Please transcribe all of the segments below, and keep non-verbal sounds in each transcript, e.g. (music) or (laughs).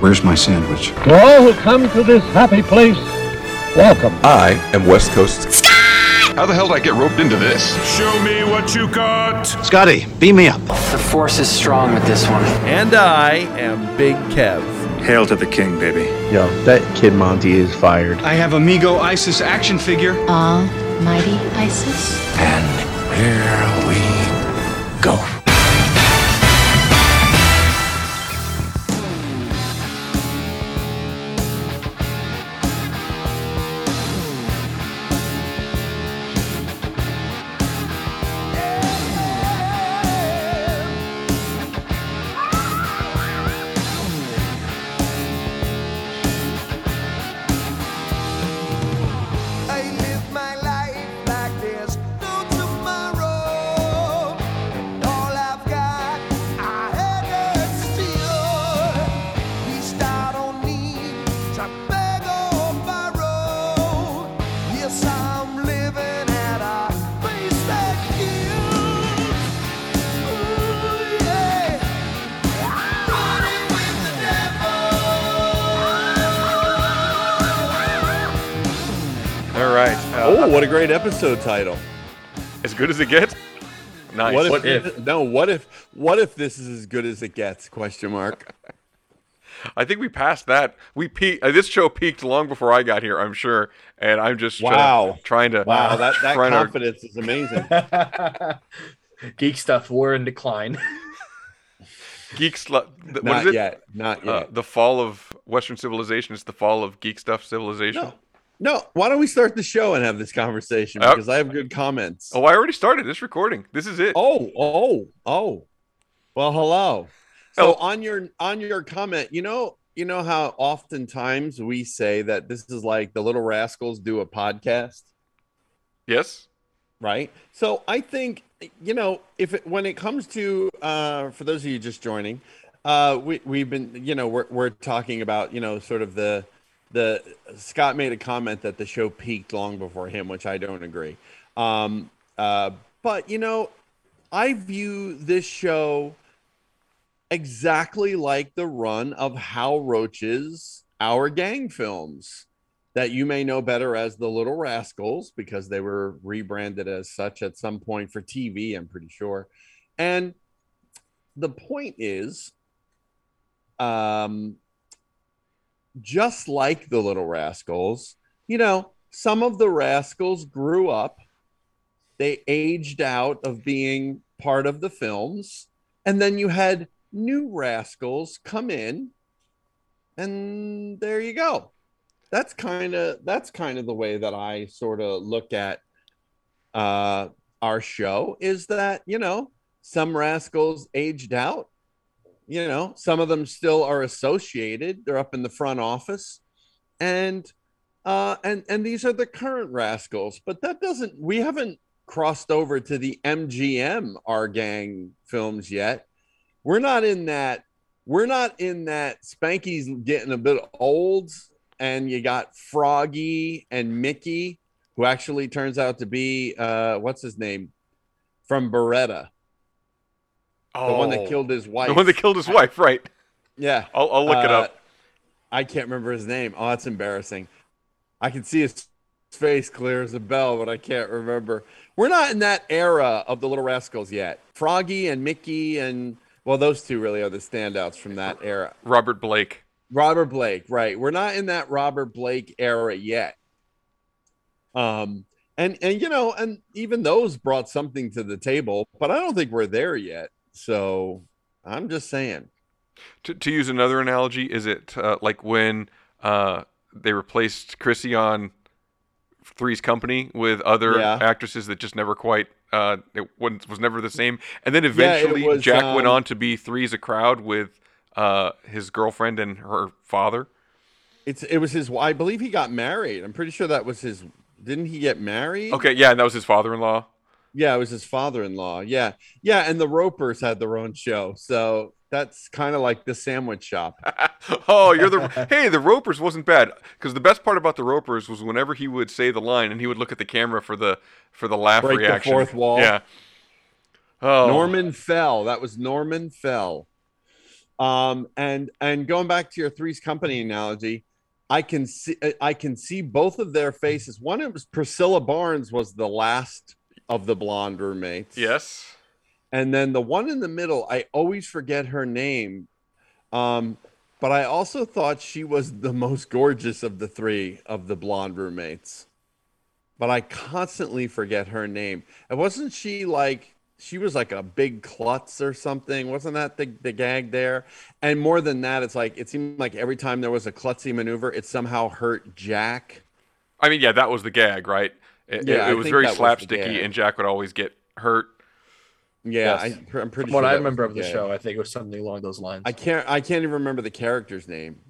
Where's my sandwich? To all who come to this happy place, welcome. I am West Coast. Scott! How the hell did I get roped into this? Show me what you got. Scotty, beam me up. The force is strong with this one. And I am Big Kev. Hail to the king, baby. Yo, that kid Monty is fired. I have Amigo Isis action figure. Almighty Isis. And here we go. Great episode title. As good as it gets? Nice. What if, What if- no, what if what if this is as good as it gets? Question mark. (laughs) I think we passed that. We peaked. Uh, this show peaked long before I got here, I'm sure. And I'm just uh, Wow. trying to Wow, that, that trying to- confidence is amazing. (laughs) (laughs) Geek stuff, we're in decline. geek slu- th- what Not is it? yet, not Uh, yet. the fall of Western civilization is the fall of geek stuff civilization. No. No, why don't we start the show and have this conversation? Uh, Because I have good comments. Oh, I already started this recording. This is it. Oh, oh, oh. Well, hello. So on your on your comment, you know, you know how oftentimes we say that this is like the Little Rascals do a podcast, Yes. right? So I think you know if it, when it comes to uh, for those of you just joining, uh, we we've been you know we're we're talking about you know sort of the the Scott made a comment that the show peaked long before him, which I don't agree. Um, uh, but you know, I view this show exactly like the run of Hal Roach's Our Gang films that you may know better as the Little Rascals because they were rebranded as such at some point for TV, I'm pretty sure. And the point is, um, just like the Little Rascals, you know, some of the Rascals grew up, they aged out of being part of the films, and then you had new Rascals come in, and there you go. That's kind of that's kind of the way that I sort of look at uh our show is that, you know, some rascals aged out you know some of them still are associated they're up in the front office. And uh and and these are the current rascals but that doesn't we haven't crossed over to the mgm our gang films yet. We're not in that we're not in that spanky's getting a bit old and you got froggy and mickey who actually turns out to be uh what's his name? From Baretta the one that Oh. killed his wife The one that killed his wife, right? yeah. I'll, I'll look it Uh, up. I can't remember his name. Oh, that's embarrassing. I can see his face clear as a bell, but I can't remember. We're not in that era of the Little Rascals yet. Froggy and Mickey and well, those two really are the standouts from that era. Robert Blake. Robert Blake, right? We're not in that Robert Blake era yet. Um, and and you know, and even those brought something to the table, but I don't think we're there yet. So I'm just saying. To, to use another analogy, is it uh, like when uh, they replaced Chrissy on Three's Company with other Yeah. actresses that just never quite uh, it was, was never the same, and then Yeah, eventually was, Jack went um, on to be Three's a Crowd with uh, his girlfriend and her father. It's it was his. I believe he got married. I'm pretty sure that was his. Didn't he get married? Okay, yeah, and that was his father-in-law. Yeah, it was his father-in-law. Yeah, yeah, and the Ropers had their own show, so that's kind of like the sandwich shop. (laughs) oh, you're the hey, the Ropers wasn't bad because the best part about the Ropers was whenever he would say the line and he would look at the camera for the for the laugh Break the reaction. fourth wall. Yeah. Oh, Norman Fell. That was Norman Fell. Um, and and going back to your Three's Company analogy, I can see I can see both of their faces. One it was Priscilla Barnes was the last of the blonde roommates. Yes. And then the one in the middle, I always forget her name. Um, but I also thought she was the most gorgeous of the three of the blonde roommates. But I constantly forget her name. And wasn't she like she was like a big klutz or something? Wasn't that the, the gag there? And more than that, it's like it seemed like every time there was a klutzy maneuver, it somehow hurt Jack. I mean, yeah, that was the gag, right? It, Yeah, it, I was very that was slapsticky, and Jack would always get hurt. Yeah, Yes. I, I'm pretty From what. I remember of the gag. show, I think it was something along those lines. I can't. I can't even remember the character's name.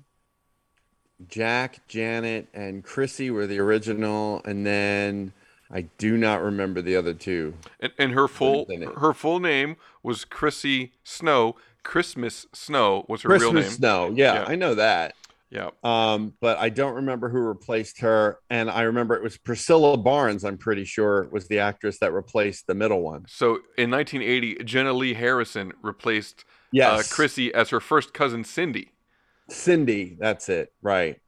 Jack, Janet, and Chrissy were the original, and then I do not remember the other two. And, and her full name? her full name was Chrissy Snow. Christmas Snow was her real name. Christmas name. Snow. Yeah, Yeah. I know that. Yeah. Um, but I don't remember who replaced her, and I remember it was Priscilla Barnes. I'm pretty sure was the actress that replaced the middle one. So in 1980, Jenilee Harrison replaced uh, Chrissy as her first cousin Cindy. Cindy, that's it, right?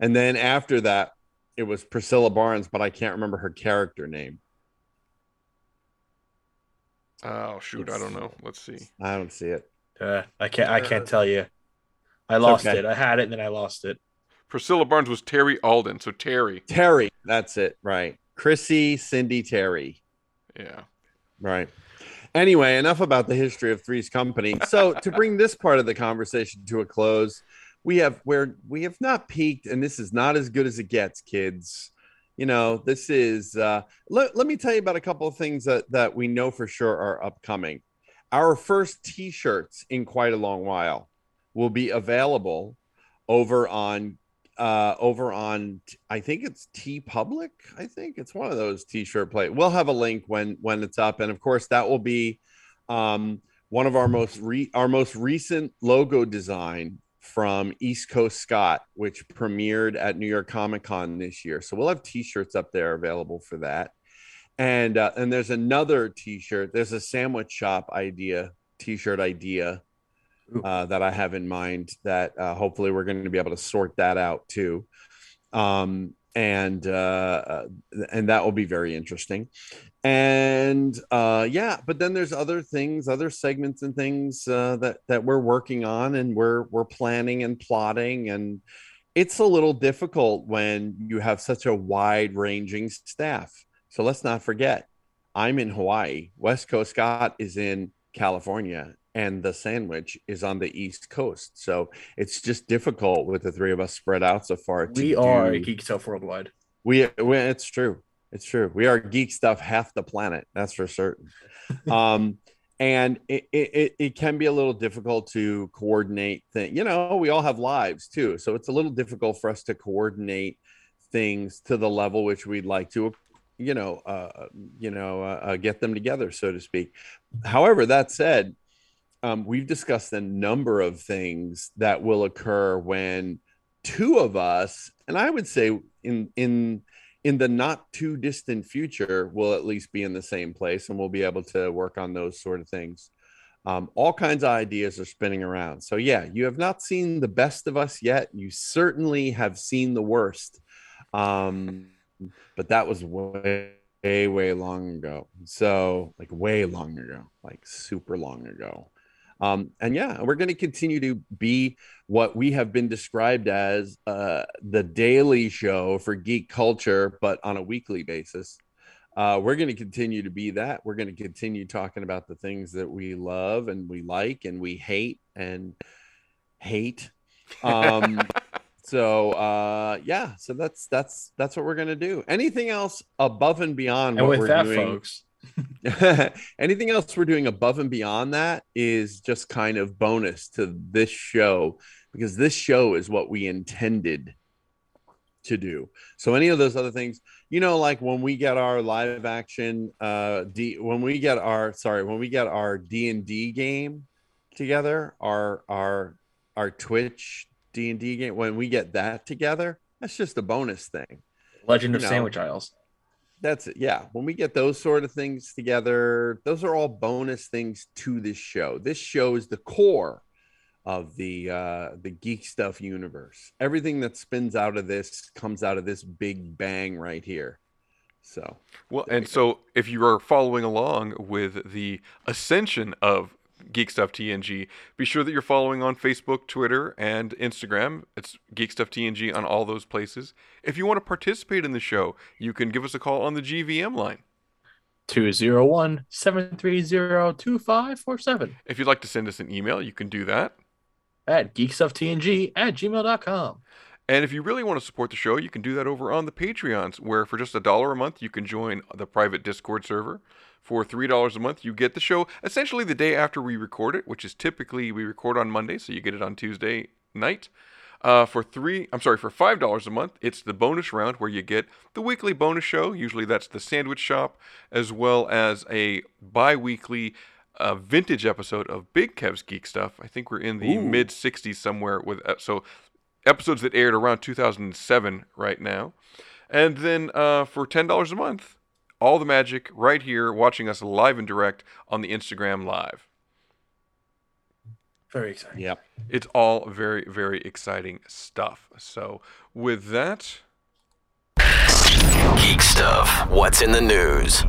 And then after that, it was Priscilla Barnes, but I can't remember her character name. Oh shoot, I don't know. Let's see. I don't see it. Uh, I can't. I can't tell you. I lost okay. it. I had it, and then I lost it. Priscilla Barnes was Terri Alden. So Terri. Terri, that's it, right? Chrissy, Cindy, Terri, Yeah. right? Anyway, enough about the history of Three's Company. So to bring this part of the conversation to a close, we have where we have not peaked, and this is not as good as it gets, kids. You know, this is. Uh, let, let me tell you about a couple of things that that we know for sure are upcoming. Our first T-shirts in quite a long while will be available over on uh over on i think it's TeePublic i think. It's one of those t-shirt play we'll have a link when when it's up. And of course that will be um one of our most re- our most recent logo design from east coast scott which premiered at new york comic con this year. So we'll have t-shirts up there available for that. And uh, and there's another t-shirt. There's a sandwich shop idea t-shirt idea uh, that I have in mind that uh, hopefully we're going to be able to sort that out too. Um, and uh, uh, and that will be very interesting. And uh, yeah, but then there's other things, other segments and things uh, that that we're working on and we're we're planning and plotting and it's a little difficult when you have such a wide ranging staff. So let's not forget, I'm in Hawaii. West Coast Scott is in California and the sandwich is on the East Coast. So it's just difficult with the three of us spread out so far. to We are do- geek stuff worldwide. we, we it's true. It's true. We are geek stuff half the planet. That's for certain. (laughs) um, and it, it, it, it can be a little difficult to coordinate things. You know, we all have lives too. So it's a little difficult for us to coordinate things to the level which we'd like to, you know, uh, you know, uh, uh, get them together, so to speak. However, that said, um, we've discussed a number of things that will occur when two of us, and I would say in in in the not too distant future, we'll at least be in the same place, and we'll be able to work on those sort of things. Um, all kinds of ideas are spinning around. So yeah, you have not seen the best of us yet. You certainly have seen the worst, um, but that was way way way long ago. So like way long ago, like super long ago. Um, and yeah, we're going to continue to be what we have been described as uh, the daily show for geek culture, but on a weekly basis. Uh, we're going to continue to be that. We're going to continue talking about the things that we love and we like and we hate and hate. Um, (laughs) so uh, yeah, so that's that's that's what we're going to do. Anything else above and beyond And what with we're that, doing? folks, (laughs) Anything else we're doing above and beyond that is just kind of bonus to this show because this show is what we intended to do. So any of those other things, you know, like when we get our live action, uh, D, when we get our sorry, when we get our D and D game together, our our our Twitch D and D game, when we get that together, that's just a bonus thing. Legend of You know. Sandwich Isles. That's it. Yeah. When we get those sort of things together, those are all bonus things to this show. This show is the core of the uh the geek stuff universe. Everything that spins out of this comes out of this big bang right here. So Well, and so if you are following along with the ascension of Geek Stuff TNG, be sure that you're following on Facebook, Twitter, and Instagram. It's Geek Stuff TNG on all those places. If you want to participate in the show, you can give us a call on the GVM line. 201 730 2547 If you'd like to send us an email, you can do that. at geekstufftng at gmail.com. And if you really want to support the show, you can do that over on the Patreons, where for just a dollar a month, you can join the private Discord server. For $3 a month, you get the show essentially the day after we record it, which is typically we record on Monday, so you get it on Tuesday night. Uh, for three, I'm sorry, for five dollars a month, it's the bonus round where you get the weekly bonus show. Usually that's the Sandwich Shop, as well as a bi-weekly uh, vintage episode of Big Kev's Geek Stuff. I think we're in the mid 60s somewhere with uh, so episodes that aired around 2007 right now. And then uh, for $10 a month, all the magic right here, watching us live and direct on the Instagram Live. Very exciting. Yep. It's all very, very exciting stuff. So, with that, Geek stuff. What's in the news?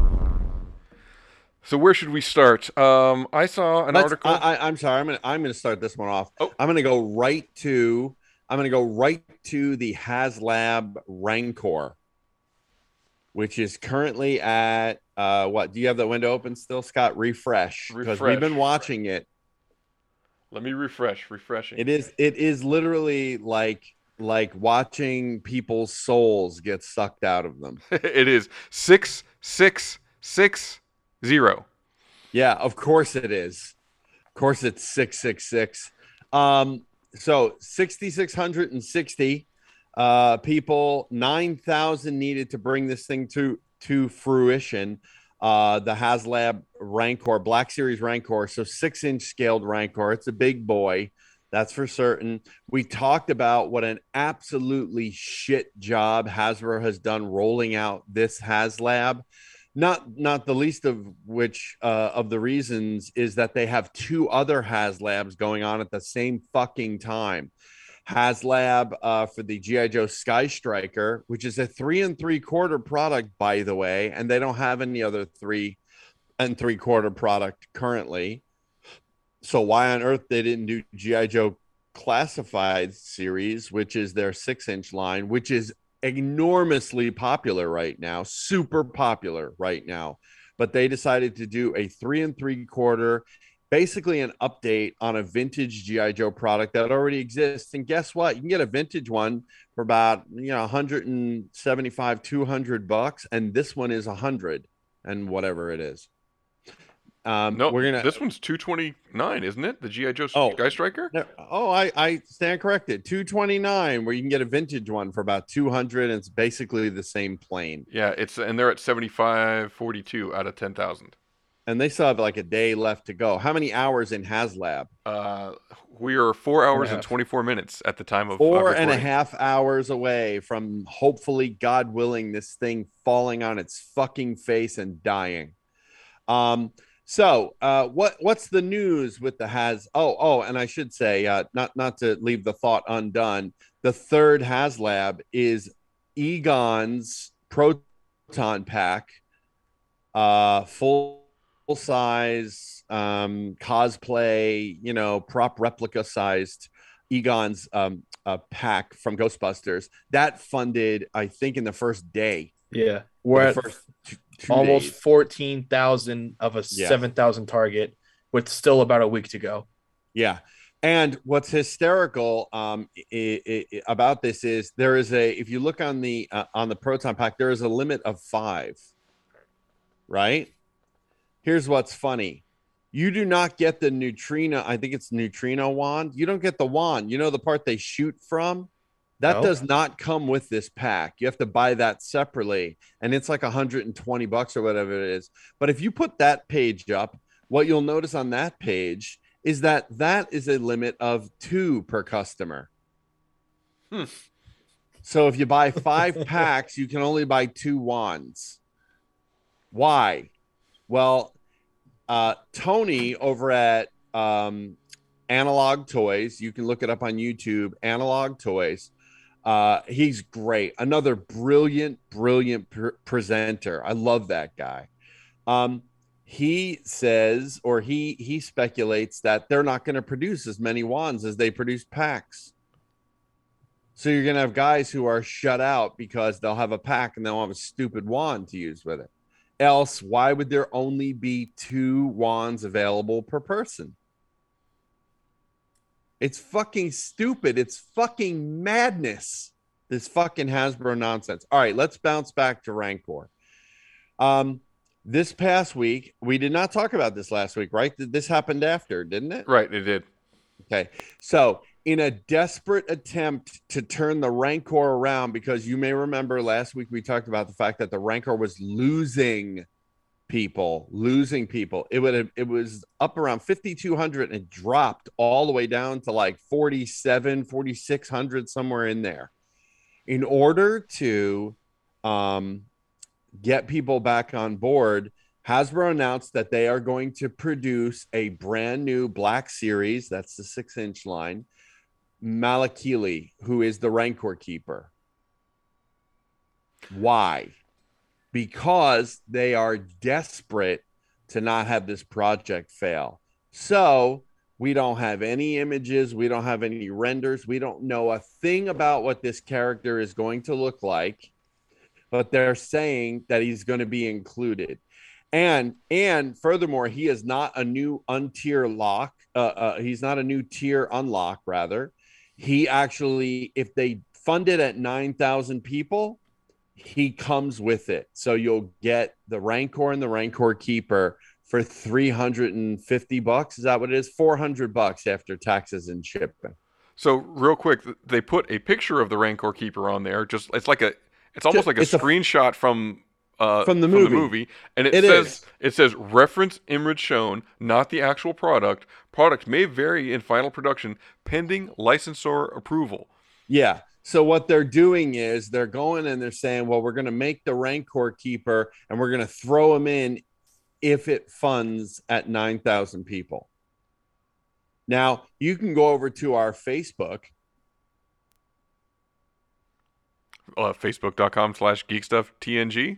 so where should we start? Um, I saw an Let's- article. I, I, I'm sorry. I'm gonna I'm gonna start this one off. I'm gonna go right to I'm gonna go right to the HasLab Rancor, which is currently at uh what? Do you have the window open still, Scott? Refresh because we've been watching it. Let me refresh. Refreshing. It is it is literally like like watching people's souls get sucked out of them. (laughs) it is six six six zero. Yeah, of course it is. Of course it's 666. Um so 6660 uh people 9000 needed to bring this thing to to fruition. Uh the HasLab Rancor Black Series Rancor, so 6-inch scaled Rancor. It's a big boy. That's for certain. We talked about what an absolutely shit job Hasbro has done rolling out this HasLab not not the least of which uh, of the reasons is that they have two other HasLabs going on at the same fucking time. HasLab uh, for the GI Joe Sky Striker, which is a three and three quarter product, by the way, and they don't have any other three and three quarter product currently. So why on earth they didn't do GI Joe Classified series, which is their six inch line, which is enormously popular right now, super popular right now. But they decided to do a three and three quarter, basically an update on a vintage GI Joe product that already exists. And guess what? You can get a vintage one for about you know 175, 200 bucks, and this one is a hundred and whatever it is. Um, No, we're gonna. This one's two twenty nine, isn't it? The GI Joe Oh. Sky Striker. No, oh, I, I stand corrected. 229, where you can get a vintage one for about 200, and it's basically the same plane. Yeah, it's and they're at seventy five forty two out of ten thousand. And they still have like a day left to go. How many hours in HasLab? Uh, we are four hours and half. twenty four minutes at the time of of Four and a half hours away from hopefully, God willing, this thing falling on its fucking face and dying. Um, so uh what what's the news with the has oh oh and I should say uh not not to leave the thought undone, the third HasLab is Egon's proton pack, uh full size um cosplay, you know, prop replica sized Egon's um uh, pack from Ghostbusters that funded, I think, in the first day. Yeah. We're at first two, almost days. 14,000 of a Yeah. 7,000 target with still about a week to go. Yeah. And what's hysterical um, i- i- about this is there is a if you look on the uh, on the proton pack there is a limit of five. Right. Here's what's funny: you do not get the neutrino. I think it's neutrino wand. You don't get the wand. You know the part they shoot from. That does not come with this pack. You have to buy that separately, and it's like 120 bucks or whatever it is. But if you put that page up, what you'll notice on that page is that that is a limit of two per customer. Hmm. So if you buy (laughs) five packs, you can only buy two wands. Why? Well, uh, Tony over at um, Analog Toys, you can look it up on YouTube. Analog Toys. Uh, he's great. Another brilliant, brilliant pr- presenter. I love that guy. Um, he says, or he he speculates that they're not going to produce as many wands as they produce packs. So you're going to have guys who are shut out because they'll have a pack and they'll have a stupid wand to use with it. Else, why would there only be two wands available per person? It's fucking stupid. It's fucking madness. This fucking Hasbro nonsense. All right, let's bounce back to Rancor. Um, this past week, we did not talk about this last week, right? This happened after, didn't it? Right, it did. Okay. So, in a desperate attempt to turn the Rancor around, because you may remember last week we talked about the fact that the Rancor was losing people, losing people. It would have, it was up around 5,200 and dropped all the way down to like 47, 4,600, somewhere in there. In order to um, get people back on board, Hasbro announced that they are going to produce a brand new Black Series. That's the six inch line. Malakili, who is the Rancor Keeper. Why? Because they are desperate to not have this project fail. So we don't have any images. We don't have any renders. We don't know a thing about what this character is going to look like, but they're saying that he's going to be included and and furthermore he is not a new untier lock uh, uh he's not a new tier unlock rather he actually if they fund it at 9000 people he comes with it so you'll get the rancor and the rancor keeper for 350 bucks is that what it is 400 bucks after taxes and shipping So real quick, they put a picture of the Rancor Keeper on there. Just it's like a it's almost like a It's a- screenshot from uh, From the movie. and it, It says is. it says reference image shown, not the actual product. Product may vary in final production pending licensor approval. Yeah. So what they're doing is they're going and they're saying, well, we're going to make the Rancor keeper and we're going to throw him in if it funds at 9,000 people. Now, you can go over to our Facebook. Uh, Facebook.com slash geekstufftng.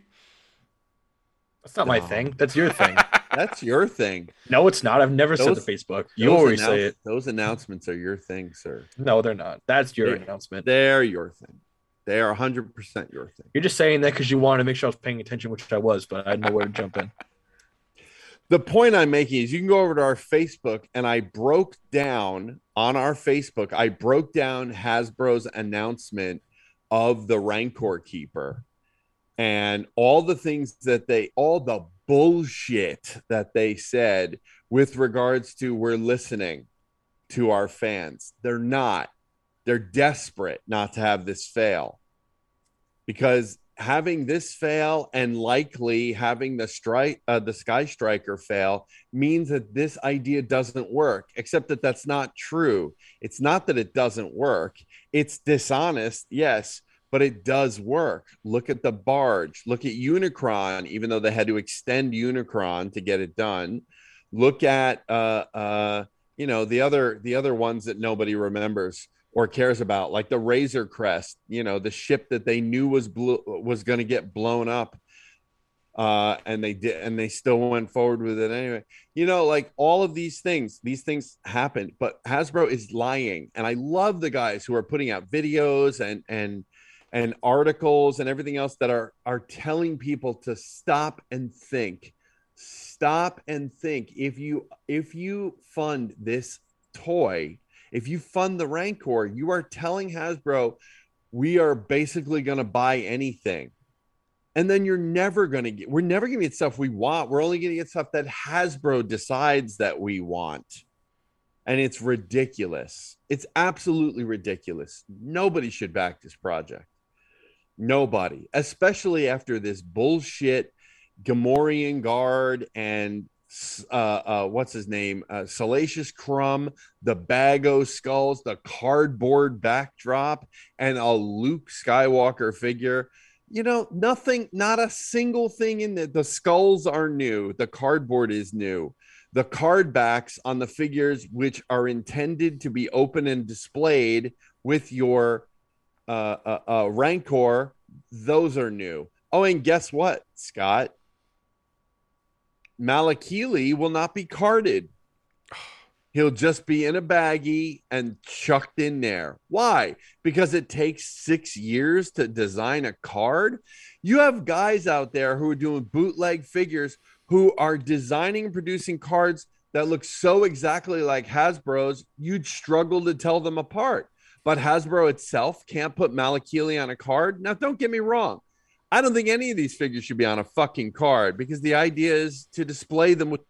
That's not my thing. That's your thing. (laughs) That's your thing. no, it's not. I've never Those- said the Facebook. You always announce- say it. Those announcements are your thing, sir. No, they're not. That's your They- announcement. They're your thing. They are 100% your thing. You're just saying that because you wanted to make sure I was paying attention, which I was, but I had nowhere to jump in. the point I'm making is you can go over to our Facebook and I broke down on our Facebook, I broke down Hasbro's announcement of the Rancor Keeper and all the things that they, all the bullshit that they said with regards to we're listening to our fans. They're not. They're desperate not to have this fail because having this fail and likely having the strike uh, the sky striker fail means that this idea doesn't work except that that's not true it's not that it doesn't work it's dishonest yes but it does work. Look at the barge. Look at unicron even though they had to extend unicron to get it done. Look at uh uh you know the other the other ones that nobody remembers or cares about like the razor crest you know the ship that they knew was blue was going to get blown up uh and they did and they still went forward with it anyway. You know like all of these things these things happen but hasbro is lying and i love the guys who are putting out videos and and and articles and everything else that are are telling people to stop and think stop and think if you if you fund this toy if you fund the Rancor, you are telling Hasbro, we are basically going to buy anything. And then you're never going to get, we're never going to get stuff we want. We're only going to get stuff that Hasbro decides that we want. and it's ridiculous. It's absolutely ridiculous. Nobody should back this project. Nobody, especially after this bullshit Gamorrean guard and uh, uh, what's his name? Uh, Salacious Crumb, the Bago skulls, the cardboard backdrop, and a Luke Skywalker figure. You know, nothing, not a single thing in the, the skulls are new. The cardboard is new. The card backs on the figures, which are intended to be open and displayed with your uh, uh, uh, Rancor, those are new. Oh, and guess what, Scott? Malakili will not be carded. (sighs) He'll just be in a baggie and chucked in there. Why? Because it takes six years to design a card. You have guys out there who are doing bootleg figures who are designing and producing cards that look so exactly like Hasbro's, you'd struggle to tell them apart. But Hasbro itself can't put Malakili on a card. Now, don't get me wrong. I don't think any of these figures should be on a fucking card because the idea is to display them with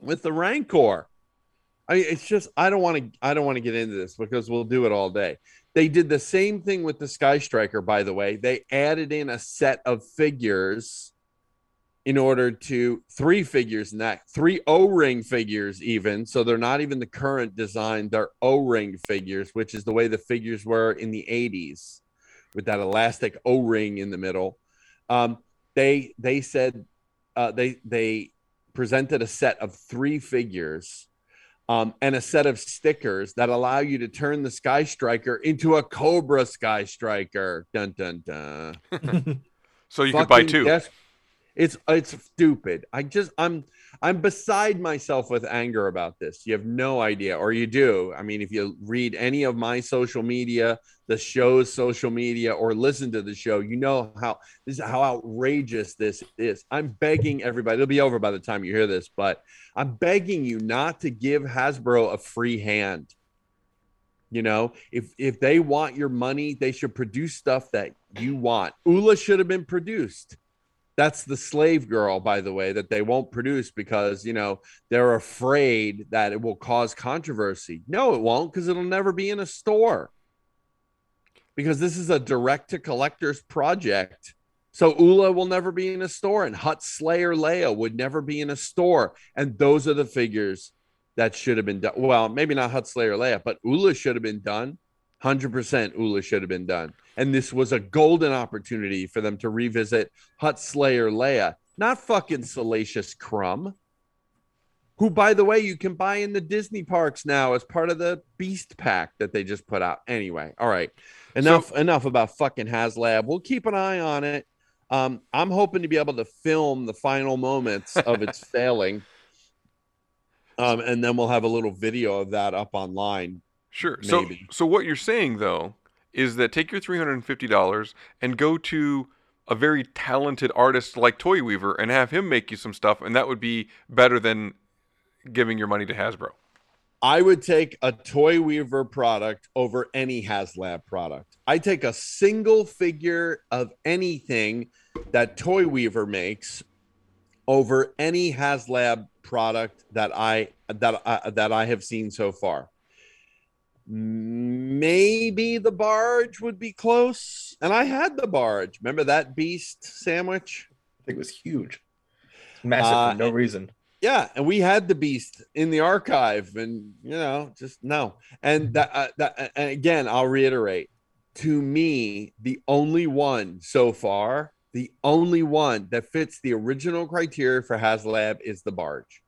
with the Rancor. I mean, it's just I don't want to I don't want to get into this because we'll do it all day. They did the same thing with the Sky Striker, by the way. They added in a set of figures in order to three figures in that three O-ring figures, even so they're not even the current design, they're O-ring figures, which is the way the figures were in the 80s with that elastic O-ring in the middle um, they they said uh, they they presented a set of three figures um, and a set of stickers that allow you to turn the Sky Striker into a Cobra Sky Striker. Dun dun dun. (laughs) so you could buy two. Des- it's it's stupid. I just I'm I'm beside myself with anger about this. You have no idea, or you do. I mean, if you read any of my social media, the show's social media, or listen to the show, you know how this is how outrageous this is. I'm begging everybody. It'll be over by the time you hear this, but I'm begging you not to give Hasbro a free hand. You know, if if they want your money, they should produce stuff that you want. Oola should have been produced that's the slave girl by the way that they won't produce because you know they're afraid that it will cause controversy. No it won't because it'll never be in a store. Because this is a direct to collectors project. So Oola will never be in a store and Hutt slayer leia would never be in a store. And those are the figures that should have been done. Well maybe not Hutt slayer leia but Oola should have been done 100% Oola should have been done and this was a golden opportunity for them to revisit Hutt Slayer Leia, not fucking Salacious Crumb, who, by the way, you can buy in the Disney parks now as part of the Beast Pack that they just put out. Anyway, all right, enough so, enough about fucking HasLab. We'll keep an eye on it. Um, I'm hoping to be able to film the final moments of its (laughs) failing. Um, and then we'll have a little video of that up online. Sure. Maybe. So, so what you're saying though is that take your $350 and go to a very talented artist like Toy Weaver and have him make you some stuff, and that would be better than giving your money to Hasbro. I would take a Toy Weaver product over any HasLab product. I take a single figure of anything that Toy Weaver makes over any HasLab product that I that I, that I have seen so far maybe the barge would be close. And I had the barge. Remember that beast sandwich? I think it was huge. Massive uh, for no reason. Yeah, and we had the beast in the archive, and you know, just no. And that, uh, that, and again, I'll reiterate. To me, the only one so far, the only one that fits the original criteria for HasLab is the barge.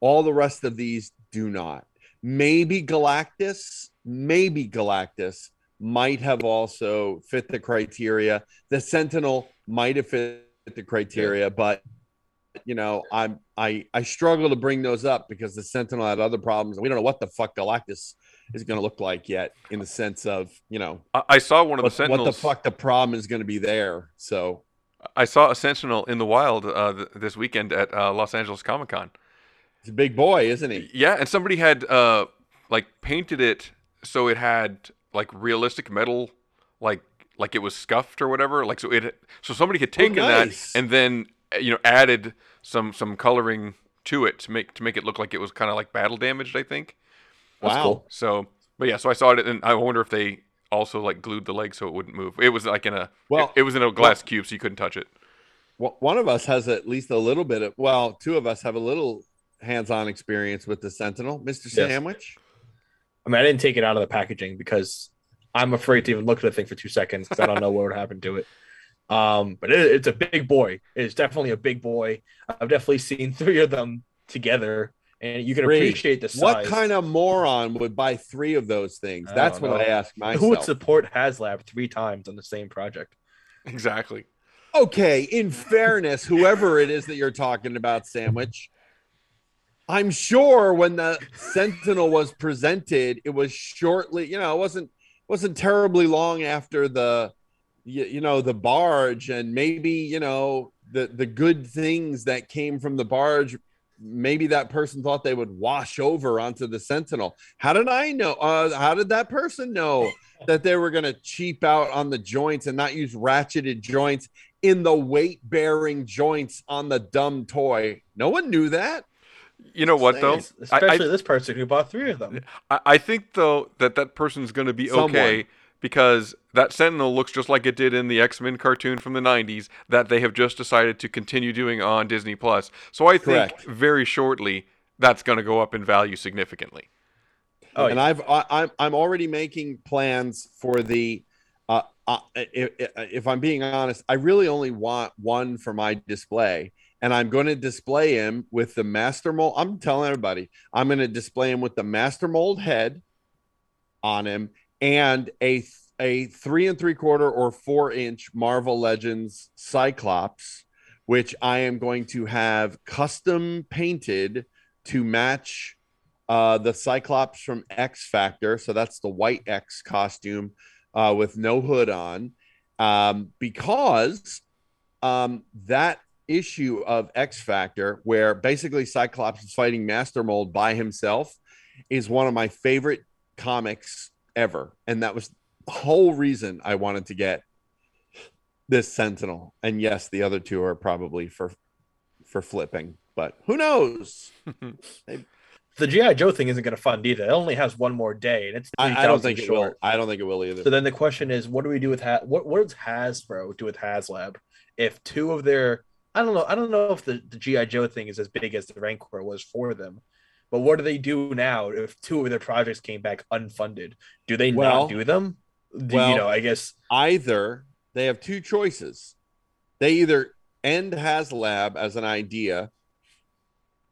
All the rest of these do not. Maybe Galactus, maybe Galactus might have also fit the criteria. The Sentinel might have fit the criteria, but you know, I'm I I struggle to bring those up because the Sentinel had other problems. We don't know what the fuck Galactus is going to look like yet, in the sense of you know. I saw one of what, the Sentinels. What the fuck the problem is going to be there? So. I saw a Sentinel in the wild uh, th- this weekend at uh, Los Angeles Comic Con. He's a big boy, isn't he? Yeah, and somebody had uh like painted it so it had like realistic metal like like it was scuffed or whatever. Like so it so somebody had oh, taken oh, nice. that and then you know added some some coloring to it to make to make it look like it was kind of like battle damaged, I think. Wow. cool. So, but yeah, so I saw it, and I wonder if they also like glued the leg so it wouldn't move. It was like in a Well- it, it was in a glass cube, so you couldn't touch it. Wh- One of us has at least a little bit of, well, two of us have a little hands-on experience with the Sentinel, Mr. Yes. Sandwich. I mean, I didn't take it out of the packaging because I'm afraid to even look at the thing for two seconds because I don't know what would happen to it. Um, but it, it's a big boy. It's definitely a big boy. I've definitely seen (laughs) three of them together, and you can Three. appreciate the size. What kind of moron would buy three of those things? I That's what know. I ask myself. Who would support HasLab three times on the same project? Exactly. okay, in fairness, whoever it is that you're talking about, Sandwich, I'm sure when the Sentinel was presented, it was shortly, you know, it wasn't wasn't terribly long after the you, you know the barge and maybe you know the the good things that came from the barge maybe that person thought they would wash over onto the sentinel. How did i know? Uh, how did that person know that they were going to cheap out on the joints and not use ratcheted joints in the weight bearing joints on the dumb toy? No one knew that You know what though? Yes, I- I- especially this person who bought three of them. I, I think though that that person's going to be Someone. okay because that Sentinel looks just like it did in the X Men cartoon from the '90s that they have just decided to continue doing on Disney Plus. So I think Correct. very shortly that's going to go up in value significantly. Oh, and I've I, I'm I'm already making plans for the. Uh, uh, if, if I'm being honest, I really only want one for my display, and I'm going to display him with the master mold. I'm telling everybody, I'm going to display him with the master mold head on him and a a three and three quarter or four inch Marvel Legends Cyclops, which I am going to have custom painted to match uh, the Cyclops from X Factor. So that's the white X costume uh, with no hood on, um, because um, that issue of X Factor, where basically Cyclops is fighting Master Mold by himself, is one of my favorite comics ever. And that was the whole reason I wanted to get this Sentinel. And yes, the other two are probably for for flipping, but who knows? (laughs) The GI Joe thing isn't going to fund either. It only has one more day, and it's I, I don't 3,000 think it will. I don't think it will either. So then the question is, what do we do with ha- what? What does Hasbro do with HasLab if two of their I don't know. I don't know if the, the GI Joe thing is as big as the Rancor was for them, but what do they do now if two of their projects came back unfunded? Do they Well- not do them? Do, well- you know, I guess either they have two choices. They either end HasLab as an idea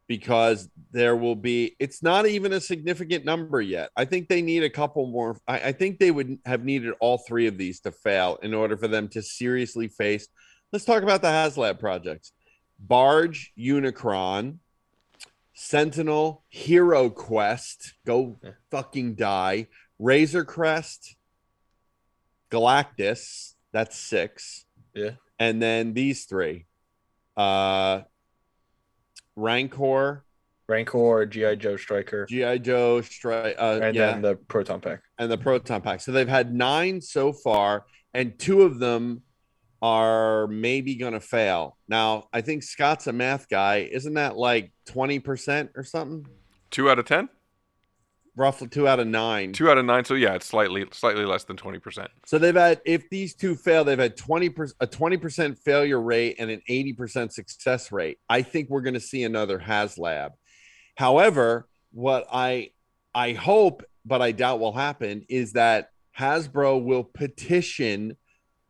because there will be it's not even a significant number yet. I think they need a couple more. I, I think they would have needed all three of these to fail in order for them to seriously face. Let's talk about the HasLab projects. Barge, Unicron, Sentinel, Hero Quest, go fucking die. Razor Crest, Galactus, that's six. Yeah. And then these three. Uh Rancor, Rancor, GI Joe Striker, G.I. Joe, Stri- uh, and yeah, then the Proton Pack. and the Proton Pack. So they've had nine so far, and two of them are maybe going to fail. Now, I think Scott's a math guy. Isn't that like 20% or something? Two out of ten. Roughly two out of nine. Two out of nine. So yeah, it's slightly slightly less than twenty percent. So they've had, if these two fail, they've had 20% a 20% failure rate and an 80% success rate. I think we're going to see another HasLab. However, what I I hope, but I doubt will happen, is that Hasbro will petition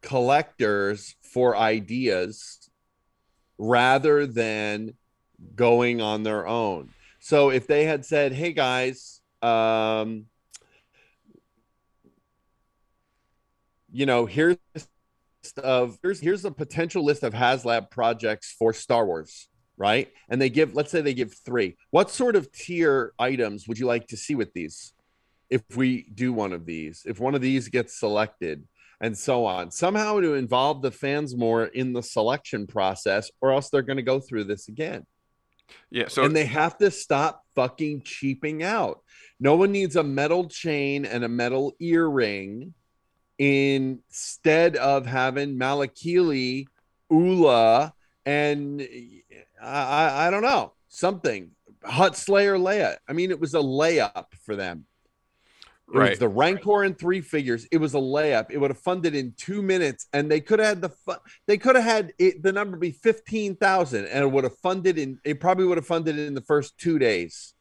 collectors for ideas rather than going on their own. So if they had said, "Hey guys, um, you know, here's of here's here's a potential list of HasLab projects for Star Wars, right? And they give, let's say they give three. What sort of tier items would you like to see with these? If we do one of these, if one of these gets selected, and so on, somehow to involve the fans more in the selection process, or else they're going to go through this again. Yeah. So and they have to stop fucking cheaping out. No one needs a metal chain and a metal earring instead of having Malakili, Oola, and I, I, I don't know, something. Hutt Slayer Leia. I mean, it was a layup for them. It was the Rancor in three figures. It was a layup. It would have funded in two minutes, and they could have had the fu- they could have had it, the number be fifteen thousand, and it would have funded in. It probably would have funded in the first two days,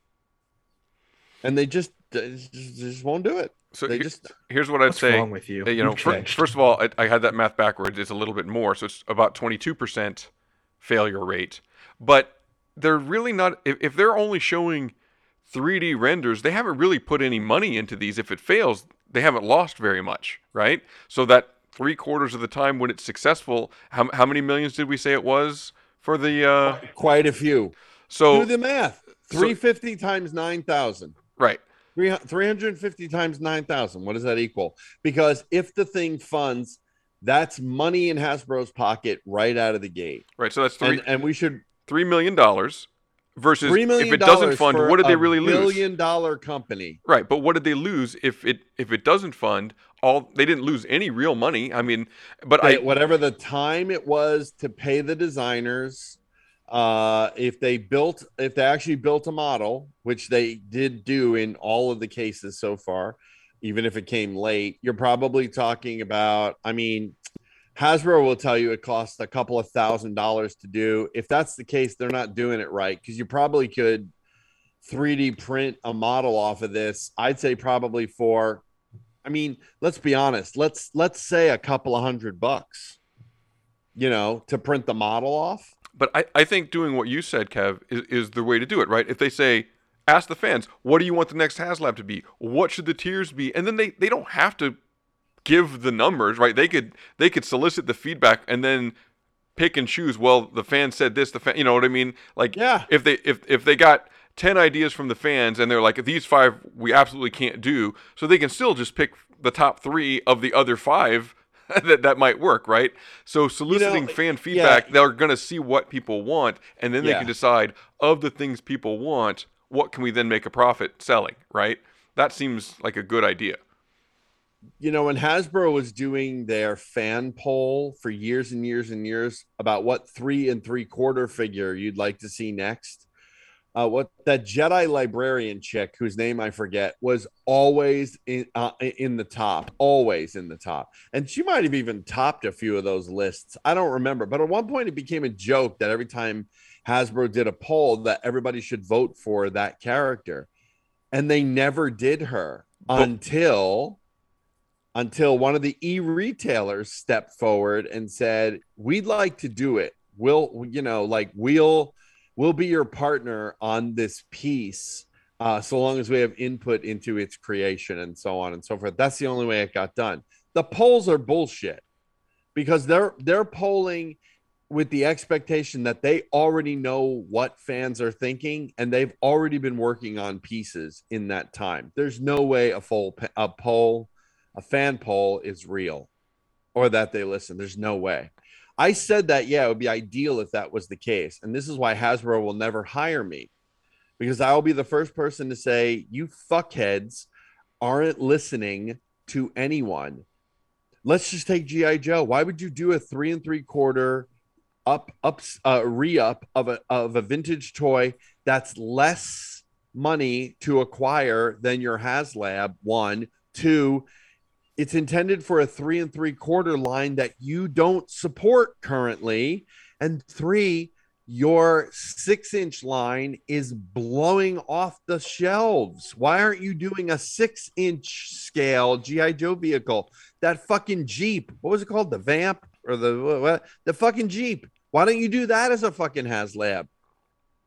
and they just they just, just won't do it. So they here- just here's what I'd say. wrong with you? You know, You've fir- changed. first of all, I, I had that math backwards. It's a little bit more, so it's about 22% failure rate. But they're really not. If, if they're only showing 3D renders, they haven't really put any money into these. If it fails, they haven't lost very much, right? So that three quarters of the time when it's successful, how, how many millions did we say it was for the? Uh, quite a few. so do the math. Three fifty times nine thousand. right. Three, 350 times 9,000. What does that equal? Because if the thing funds, that's money in Hasbro's pocket right out of the gate. Right. So that's three And, and we should three million dollars versus $3 million if it doesn't fund, what did they really lose? billion dollar company. Right, but what did they lose if it if it doesn't fund? All they didn't lose any real money. I mean, but They- I whatever the time it was to pay the designers, uh, if they built, if they actually built a model, which they did do in all of the cases so far, even if it came late, you're probably talking about, I mean, Hasbro will tell you it costs a couple of thousand dollars to do. If that's the case, they're not doing it right because you probably could 3D print a model off of this. I'd say probably for, I mean, let's be honest. Let's let's say a couple of hundred bucks, you know, to print the model off. but I, I think doing what you said, Kev, is, is the way to do it, right? If they say, ask the fans, what do you want the next HasLab to be? What should the tiers be? And then they, they don't have to give the numbers, right? They could they could solicit the feedback and then pick and choose. Well, the fan said this, the fan, you know what I mean? Like, Yeah. if they if if they got 10 ideas from the fans and they're like these five we absolutely can't do so they can still just pick the top three of the other five (laughs) that that might work right so soliciting fan feedback they're going to see what people want and then they Yeah. can decide of the things people want what can we then make a profit selling right that seems like a good idea you know, when Hasbro was doing their fan poll for years and years and years about what three and three quarter figure you'd like to see next, uh, what that Jedi librarian chick, whose name I forget, was always in uh, in the top, always in the top, and she might have even topped a few of those lists. I don't remember, but at one point it became a joke that every time Hasbro did a poll, that everybody should vote for that character, and they never did her until until one of the e-retailers stepped forward and said we'd like to do it. We'll you know like we'll we'll be your partner on this piece uh, so long as we have input into its creation and so on and so forth. That's the only way it got done. The polls are bullshit because they're they're polling with the expectation that they already know what fans are thinking and they've already been working on pieces in that time. There's no way a full a poll a fan poll is real or that they listen. There's no way. I said that, yeah, it would be ideal if that was the case. And this is why Hasbro will never hire me because I will be the first person to say, you fuckheads aren't listening to anyone. Let's just take G.I. Joe. Why would you do a three and three quarter up, up, uh, re up of a, of a vintage toy that's less money to acquire than your HasLab? One, two, it's intended for a three and three quarter line that you don't support currently. And three, your six inch line is blowing off the shelves. Why aren't you doing a six inch scale G.I. Joe vehicle? That fucking Jeep, what was it called? The Vamp or the what? The fucking Jeep. Why don't you do that as a fucking HasLab?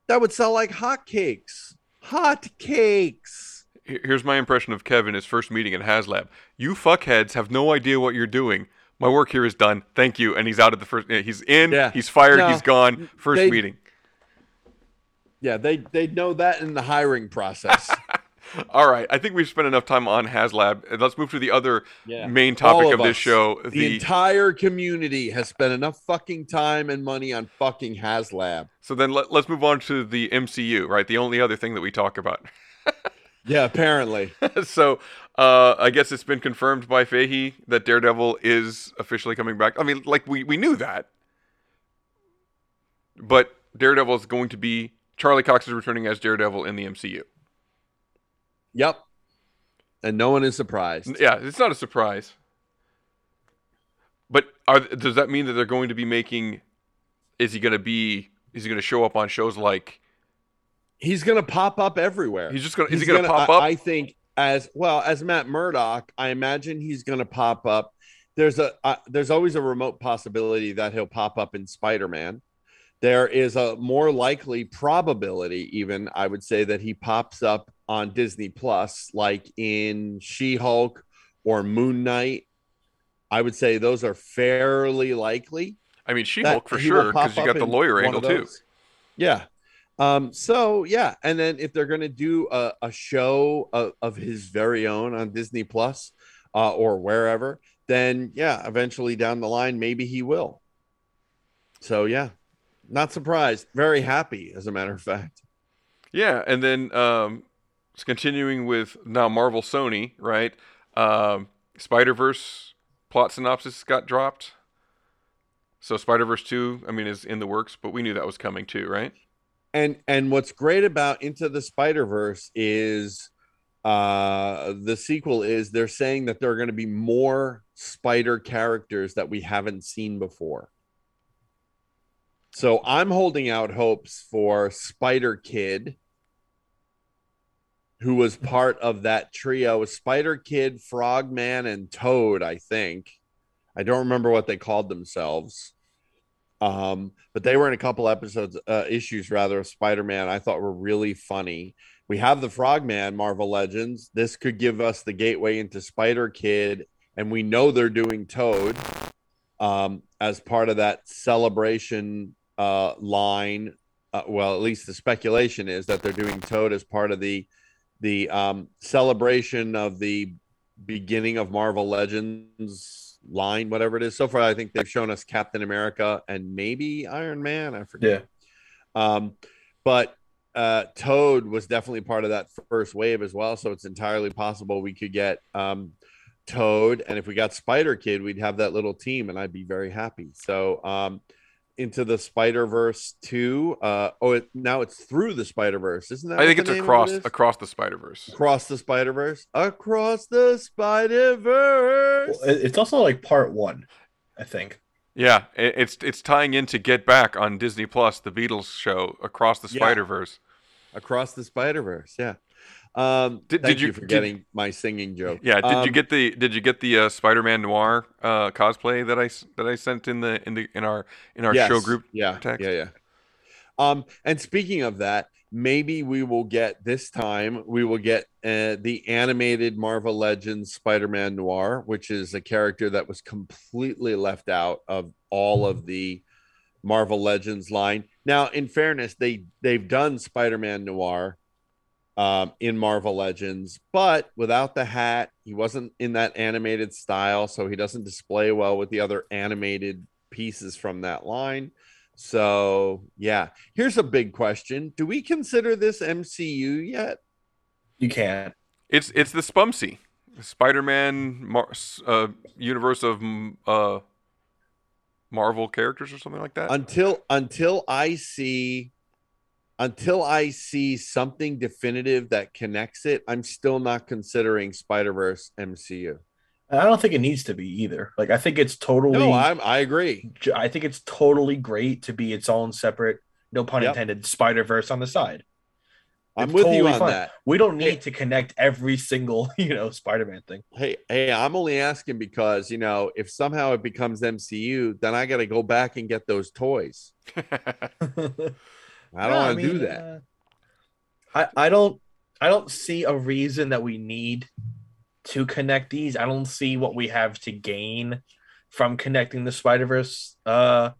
That would sell like hotcakes. Hot cakes. Here- Here's my impression of Kevin his first meeting at HasLab. You fuckheads have no idea what you're doing. My work here is done. Thank you. And he's out of the first. He's in. Yeah. He's fired. No, he's gone. First they- meeting. Yeah, they they know that in the hiring process. (laughs) All right. I think we've spent enough time on HasLab. Let's move to the other Yeah. main topic of, this us. show. The, entire community has spent enough fucking time and money on fucking HasLab. so then let, let's move on to the MCU. Right. The only other thing that we talk about. (laughs) Yeah, apparently. (laughs) so uh, I guess it's been confirmed by Feige that Daredevil is officially coming back. I mean, like we, we knew that, but Daredevil is going to be Charlie Cox is returning as Daredevil in the MCU. Yep. and no one is surprised. Yeah, it's not a surprise. But are does that mean that they're going to be making? Is he going to be? Is he going to show up on shows like? He's going to pop up everywhere. He's just going. to Is He's he going to gonna- pop up? I think as well as Matt Murdock. I imagine he's going to pop up. There's a uh, there's always a remote possibility that he'll pop up in Spider Man. There is a more likely probability, even I would say, that he pops up on Disney Plus, like in She Hulk or Moon Knight. I would say those are fairly likely. I mean, She Hulk for sure because you got the lawyer angle too. Yeah. Um, so yeah, and then if they're gonna do a, a show of, of his very own on Disney Plus uh, or wherever, then yeah, eventually down the line, maybe he will. So yeah, not surprised. Very happy, as a matter of fact. Yeah, and then um, continuing with now Marvel Sony, right? Um, Spider Verse plot synopsis got dropped. So Spider Verse two, I mean, is in the works, but we knew that was coming too, right? And and what's great about Into the Spider Verse is uh the sequel is they're saying that there are going to be more spider characters that we haven't seen before. So I'm holding out hopes for Spider Kid, who was part of that trio Spider Kid, Frogman, and Toad, I think. I don't remember what they called themselves. Um, but they were in a couple episodes, uh, issues rather, of Spider Man I thought were really funny. We have the Frogman Marvel Legends. This could give us the gateway into Spider Kid, and we know they're doing Toad um, as part of that celebration uh, line. Uh, well, at least the speculation is that they're doing Toad as part of the the um, celebration of the beginning of Marvel Legends line, whatever it is. So far, I think they've shown us Captain America and maybe Iron Man. I forget. Um, but uh, Toad was definitely part of that first wave as well. So it's entirely possible we could get um, Toad, and if we got Spider Kid, we'd have that little team, and I'd be very happy. So um, into the Spider Verse two. Uh, oh, it, now it's through the Spider Verse, isn't that? I think what it's the name of across it is? across the Spider Verse. across the Spider Verse, across the Spider Verse. Well, It's also like part one, I think. Yeah, it, it's it's tying into Get Back on Disney Plus, the Beatles show across the Spider Verse. across the Spider Verse. Yeah. Um, Did- did you- you for did- getting my singing joke? Yeah, did you Um, get the did you get the uh, Spider-Man Noir uh, cosplay that I that I sent in the in the in our in our show group Yeah, text? yeah, yeah. Um, and speaking of that, maybe we will get this time. We will get uh, the animated Marvel Legends Spider-Man Noir, which is a character that was completely left out of all of the Marvel Legends line. Now, in fairness, they they've done Spider-Man Noir um, in Marvel Legends, but without the hat, he wasn't in that animated style, so he doesn't display well with the other animated pieces from that line. So, yeah, here's a big question: Do we consider this MCU yet? You can't. It's it's the Spumsy, Spider-Man Mar- uh, universe of uh, Marvel characters or something like that. until until I see until I see something definitive that connects it, I'm still not considering Spider Verse MCU. I don't think it needs to be either. Like I think it's totally. No, I'm, I agree. j- I think it's totally great to be its own separate, no pun Yep. intended, Spider Verse on the side. I'm It's with you on fine. that. We don't need to connect every single, (laughs) you know, Spider Man thing. Hey, hey, I'm only asking because you know if somehow it becomes MCU, then I got to go back and get those toys. (laughs) (laughs) I don't want to do mean, that. uh, I I don't I don't see a reason that we need to connect these. I don't see what we have to gain from connecting the Spider Verse uh,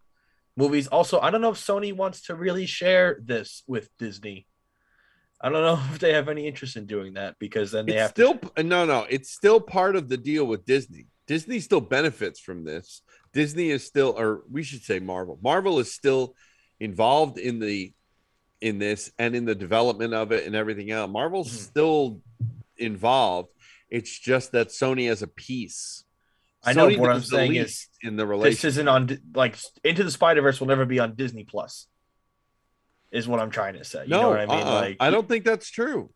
movies. Also, I don't know if Sony wants to really share this with Disney. I don't know (laughs) if they have any interest in doing that because then they it's have still no no it's still part of the deal with disney disney still benefits from this disney is still or we should say marvel marvel is still involved in the in this and in the development of it and everything else marvel's Mm-hmm. still involved it's just that sony has a piece I know, Sony what I'm saying is in the relationship. this isn't on like Into the Spider Verse will never be on Disney Plus. Is what I'm trying to say. You no know what I mean? uh-uh. Like i don't think that's true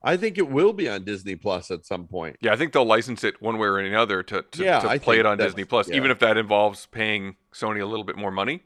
I think it will be on Disney Plus at some point. Yeah, I think they'll license it one way or another to, to, Yeah, to play it on Disney Plus, yeah. even if that involves paying Sony a little bit more money.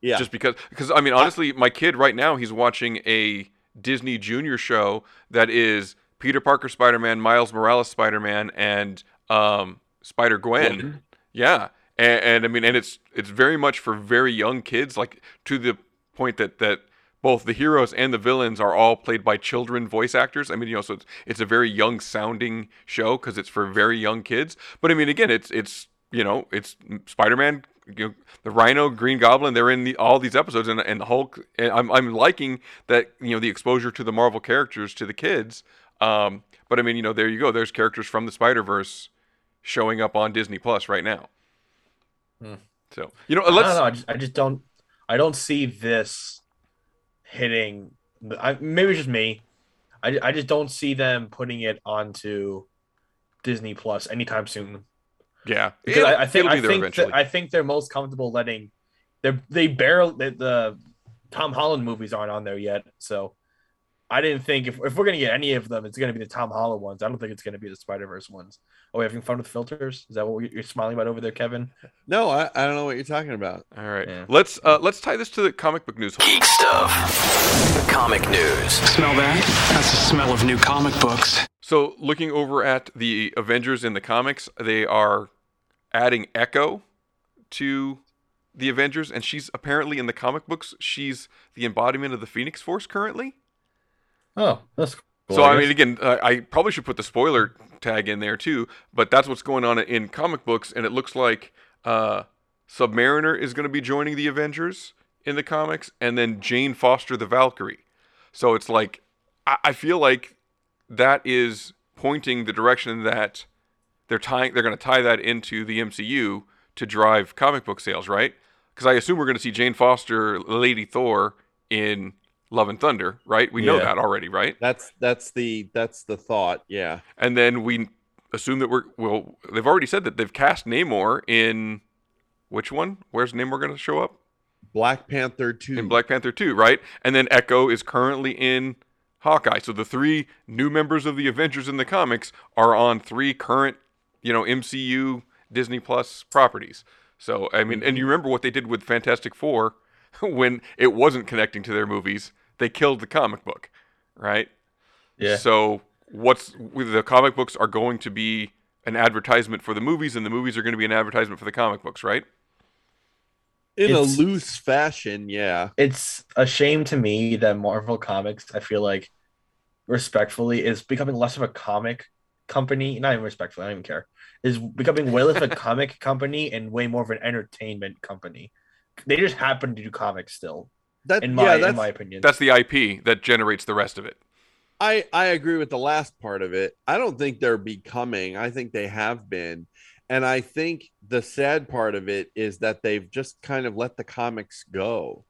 Yeah. Just because, because I mean, honestly, my kid right now he's watching a Disney Junior show that is Peter Parker Spider Man, Miles Morales Spider Man, and um, Spider Gwen. Yeah, and, and I mean, and it's it's very much for very young kids, like to the point that that both the heroes and the villains are all played by children voice actors. I mean, you know, so it's it's a very young sounding show because it's for very young kids. But I mean, again, it's it's you know, it's Spider Man. You know, the Rhino, Green Goblin, they're in the, all these episodes, and, and the Hulk. And I'm, I'm liking that you know the exposure to the Marvel characters to the kids. Um, but I mean, you know, there you go. There's characters from the Spider Verse showing up on Disney Plus right now. Hmm. So you know, I let's don't know. I just, I just don't. I don't see this hitting. I, maybe it's just me. I, I just don't see them putting it onto Disney Plus anytime soon. Yeah. Because I, I think I think that, I think they're most comfortable letting they they barely the, the Tom Holland movies aren't on there yet. So I didn't think if, if we're gonna get any of them, it's gonna be the Tom Holland ones. I don't think it's gonna be the Spider Verse ones. Oh, we having fun with filters? Is that what you're smiling about over there, Kevin? No, I, I don't know what you're talking about. All right, Yeah. let's uh, let's tie this to the comic book news. Geek stuff. Comic news. Smell that? That's the smell of new comic books. So, looking over at the Avengers in the comics, they are adding Echo to the Avengers, and she's apparently in the comic books. She's the embodiment of the Phoenix Force currently. Oh, that's cool. so, I, mean, again, uh, I probably should put the spoiler tag in there too, but that's what's going on in comic books, and it looks like uh, Submariner is going to be joining the Avengers in the comics, and then Jane Foster the Valkyrie. So it's like I, I feel like that is pointing the direction that they're tying. They're going to tie that into the MCU to drive comic book sales, right? Because I assume we're going to see Jane Foster, Lady Thor, in Love and Thunder, right? We know that already, right? That's that's the that's the thought. Yeah. And then we assume that we're well. They've already said that they've cast Namor in which one? Where's Namor going to show up? Black Panther two. in Black Panther 2, right? And then Echo is currently in Hawkeye. So the three new members of the Avengers in the comics are on three current, you know, MCU Disney Plus properties. So I mean, and mm-hmm. you remember what they did with Fantastic Four (laughs) when it wasn't connecting to their movies? They killed the comic book, right? Yeah. So what's the comic books are going to be an advertisement for the movies, and the movies are going to be an advertisement for the comic books, right? In It's- a loose fashion, yeah. it's a shame to me that Marvel Comics, I feel like, respectfully, is becoming less of a comic company. Not even respectfully, I don't even care. Is becoming way less of a (laughs) comic company and way more of an entertainment company. They just happen to do comics still, That in my yeah, in that's my opinion. That's the IP that generates the rest of it. I I agree with the last part of it. I don't think they're becoming. I think they have been. And I think the sad part of it is that they've just kind of let the comics go.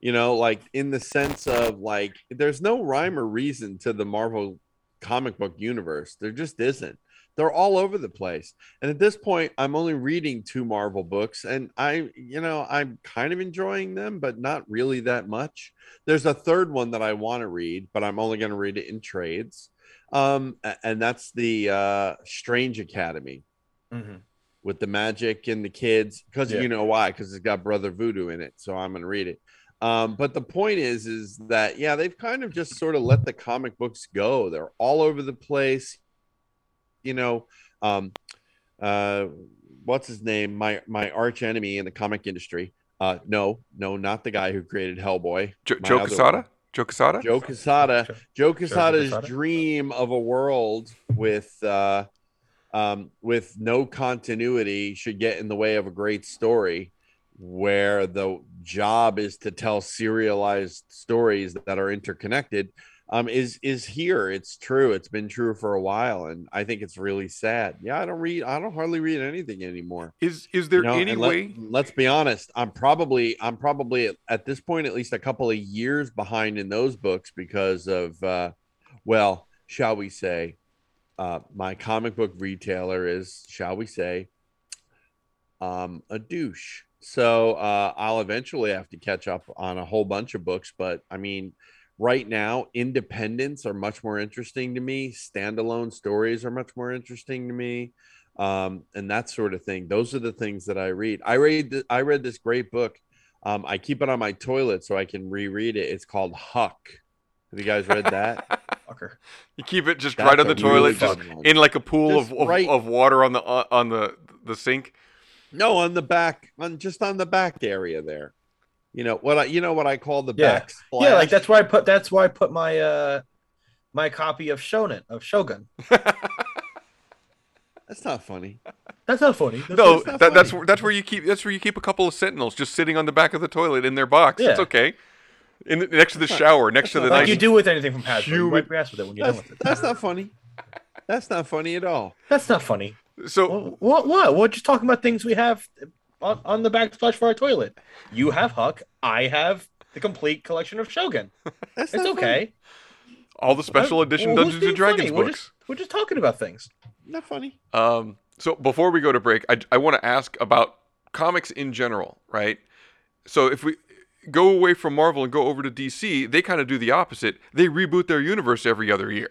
You know, like in the sense of like there's no rhyme or reason to the Marvel comic book universe. There just isn't. They're all over the place. And at this point, I'm only reading two Marvel books and I, you know, I'm kind of enjoying them, but not really that much. There's a third one that I want to read, but I'm only going to read it in trades. Um, and that's the uh, Strange Academy Mhm. with the magic and the kids. Because Yeah. you know why? Because it's got Brother Voodoo in it. So I'm going to read it. Um, but the point is, is that yeah, they've kind of just sort of let the comic books go. They're all over the place. You know, um, uh, what's his name? My my arch enemy in the comic industry. Uh, no, no, not the guy who created Hellboy. Jo- Joe other Quesada? one. Joe Quesada? Joe Quesada. Joe Quesada's dream of a world with uh, um, with no continuity should get in the way of a great story, where the job is to tell serialized stories that are interconnected. Um, is is here. It's true. It's been true for a while, and I think it's really sad. Yeah, I don't read. I don't hardly read anything anymore. Is is there You know, any and let- way? let's be honest. I'm probably I'm probably at, at this point at least a couple of years behind in those books because of uh, well, shall we say, uh, my comic book retailer is, shall we say, um, a douche. So uh, I'll eventually have to catch up on a whole bunch of books. But I mean, right now independents are much more interesting to me. Standalone stories are much more interesting to me. Um, and that sort of thing. Those are the things that i read. I read th- i read this great book. Um, i keep it on my toilet so i can reread it. It's called huck. Have you guys read that? (laughs) You keep it just That's right on the toilet, really just one. in like a pool of, of, right- of water on the uh, on the the sink. no on the back on just on the back area there you know what i you know what i call the Yeah. back Yeah, like that's where I put that's where I put my uh my copy of Shonen of Shogun. (laughs) that's not funny That's not funny. That's No, It's not that, that's where that's where you keep that's where you keep a couple of sentinels just sitting on the back of the toilet in their box. It's okay. In the, next to the That's not- shower, next to the not like nice. you do with anything from Hasbro. You humid- wipe your ass with it when you're done that's, with it. that's not funny that's not funny at all That's not funny. So What? What? We're just talking about things we have on, on the backsplash for our toilet. You have Huck. I have the complete collection of Shogun. (laughs) that's It's not funny. okay. all the special Uh, edition well, Dungeons and Dragons funny? We're books. just, we're just talking about things. not funny Um, so before we go to break, I, I want to ask about comics in general, right? So if we go away from Marvel and go over to DC, they kind of do the opposite. They reboot their universe every other year,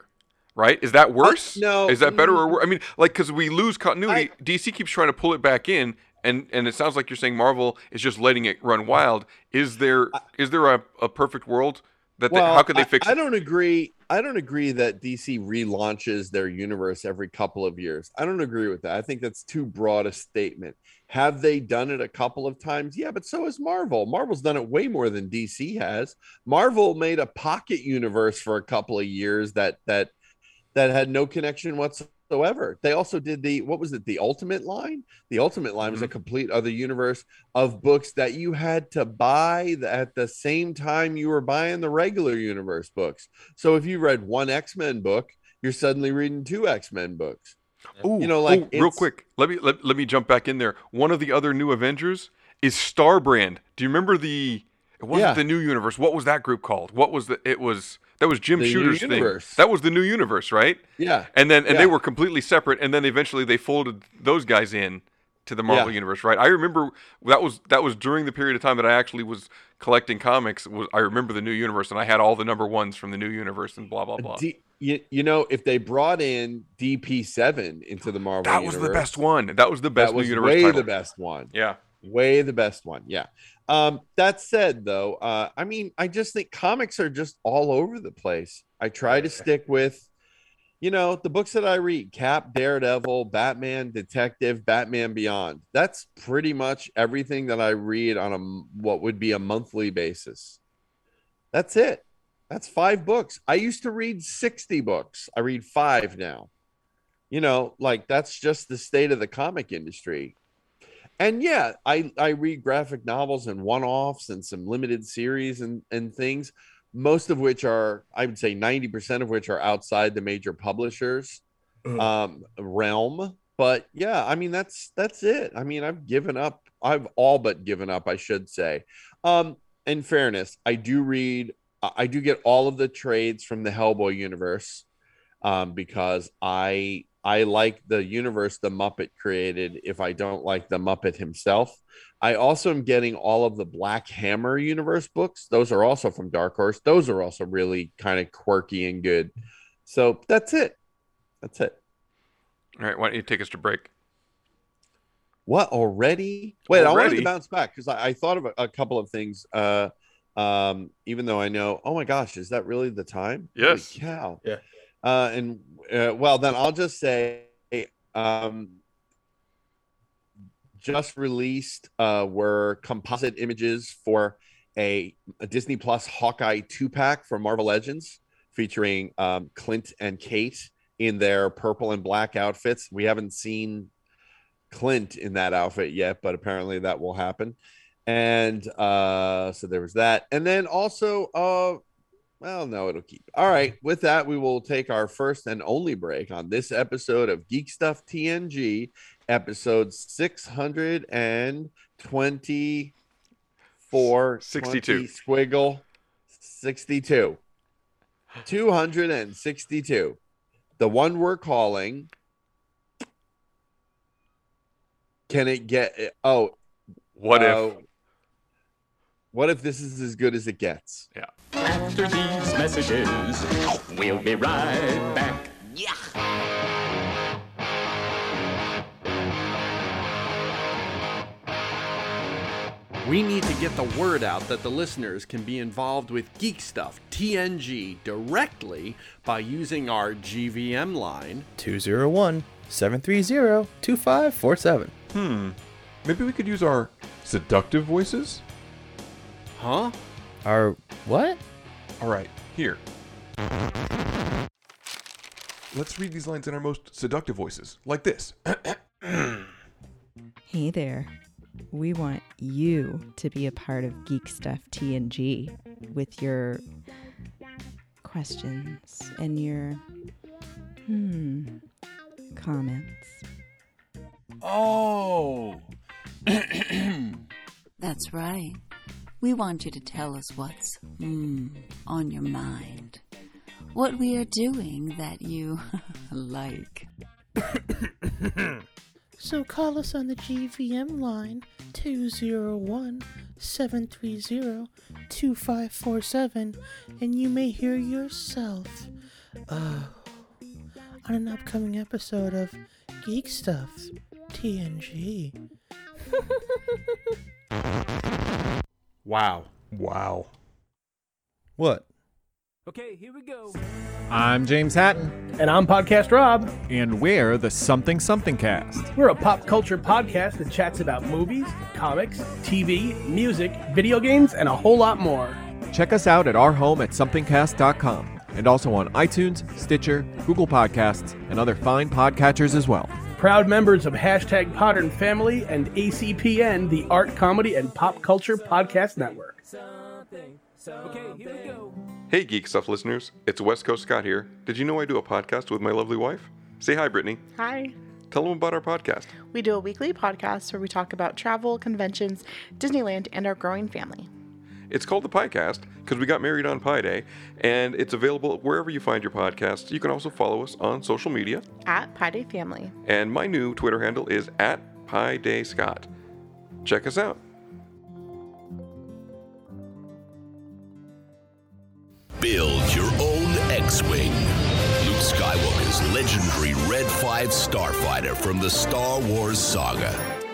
right? Is that worse? no, Is that better or mm. worse? I mean, like because we lose continuity. DC keeps trying to pull it back in, and and it sounds like you're saying Marvel is just letting it run wild. Is there is there a, a perfect world that they, how could they I- fix I, it? don't agree. I don't agree that DC relaunches their universe every couple of years. I don't agree with that. I think that's too broad a statement. Have they done it a couple of times? Yeah, but so has Marvel. Marvel's done it way more than DC has. Marvel made a pocket universe for a couple of years that that that had no connection whatsoever. They also did the what was it? The Ultimate line. The Ultimate line was a mm-hmm. complete other universe of books that you had to buy at the same time you were buying the regular universe books. So if you read one X Men book, you're suddenly reading two X Men books. Ooh, you know, like, ooh, real quick, let me let, let me jump back in there. One of the other new Avengers is Starbrand. Do you remember the? It wasn't Yeah. the new universe. What was that group called? What was the? It was that was Jim The New Shooter's thing. That was the new universe, right? Yeah. And then and Yeah. they were completely separate. And then eventually they folded those guys in to the Marvel Yeah. universe, right? I remember that was that was during the period of time that I actually was collecting comics. Was I remember the new universe and I had all the number ones from the new universe and blah blah uh, blah. D, you, you know, if they brought in DP7 into the Marvel that was the best one. That was the best that was new universe way title. the best one. Yeah. Way the best one yeah. Um that said though uh i mean i just think comics are just all over the place. I try to stick with you know the books that i read cap daredevil batman detective batman beyond. That's pretty much everything that i read on a what would be a monthly basis. That's it. That's five books. I used to read 60 books. I read five now. You know like that's just the state of the comic industry and yeah i i read graphic novels and one-offs and some limited series and and things most of which are i would say 90% of which are outside the major publishers um realm. But yeah i mean that's that's it. I mean i've given up i've all but given up i should say. Um in fairness i do read I- i do get all of the trades from the hellboy universe um because i I like the universe the Muppet created if I don't like the Muppet himself. I also am getting all of the Black Hammer universe books. Those are also from Dark Horse. Those are also really kind of quirky and good. So that's it. That's it. All right, why don't you take us to break? What already? Wait, I wanted to bounce back because I, I thought of a, a couple of things. Uh, um, even though I know, oh my gosh, is that really the time? Holy Yes. cow. Yeah. Uh, and uh, well, then I'll just say, um, just released uh, were composite images for a, a Disney Plus Hawkeye two pack for Marvel Legends, featuring um, Clint and Kate in their purple and black outfits. We haven't seen Clint in that outfit yet, but apparently that will happen. And uh, so there was that, and then also, uh, well, no, it'll keep. All right, with that, we will take our first and only break on this episode of Geek Stuff TNG, episode six hundred and twenty-four, 62. 20 squiggle, sixty-two, two hundred and sixty-two. The one we're calling. Can it get? Oh, What uh, if? What if this is as good as it gets? Yeah. After these messages. We'll be right back. Yeah. We need to get the word out that the listeners can be involved with Geek Stuff TNG directly by using our GVM line 201 730 2547. Hmm. Maybe we could use our seductive voices? Huh? Our what? All right, here. Let's read these lines in our most seductive voices, like this. (clears throat) Hey there. We want you to be a part of Geek Stuff TNG with your questions and your hmm comments. Oh. (clears throat) That's right. We want you to tell us what's hmm, on your mind. What we are doing that you (laughs) like. (coughs) So call us on the GVM line 201 730 2547 and you may hear yourself uh, on an upcoming episode of Geek Stuff TNG. (laughs) Wow. Wow. What? Okay, here we go. I'm James Hatton. And I'm Podcast Rob. And we're the Something Something Cast. We're a pop culture podcast that chats about movies, comics, TV, music, video games, and a whole lot more. Check us out at our home at somethingcast.com and also on iTunes, Stitcher, Google Podcasts, and other fine podcatchers as well. Proud members of hashtag Podern Family and ACPN, the Art, Comedy, and Pop Culture Podcast Network. Okay, here we. Hey, Geek Stuff listeners. It's West Coast Scott here. Did you know I do a podcast with my lovely wife? Say hi, Brittany. Hi. Tell them about our podcast. We do a weekly podcast where we talk about travel, conventions, Disneyland, and our growing family. It's called the Piecast because we got married on Pi Day, and it's available wherever you find your podcasts. You can also follow us on social media. At Pi Day Family. And my new Twitter handle is at Pi Day Scott. Check us out. Build your own X-Wing. Luke Skywalker's legendary Red 5 starfighter from the Star Wars saga.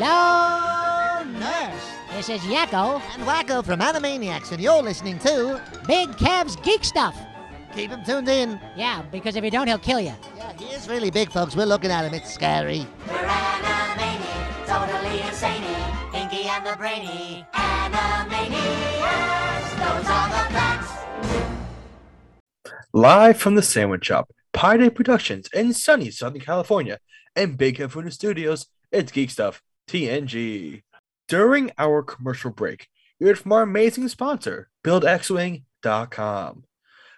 Hello, nurse. This is Yakko and Wakko from Animaniacs, and you're listening to Big Kev's Geek Stuff. Keep him tuned in. Yeah, because if you don't, he'll kill you. Yeah, he is really big, folks. We're looking at him. It's scary. We're animated, totally insane. Inky and the brainy Animaniacs. Those are the facts. Live from the Sandwich Shop, Pi Day Productions in sunny Southern California, and Big Head Food Studios, it's Geek Stuff TNG. During our commercial break, you heard from our amazing sponsor, BuildXWing.com.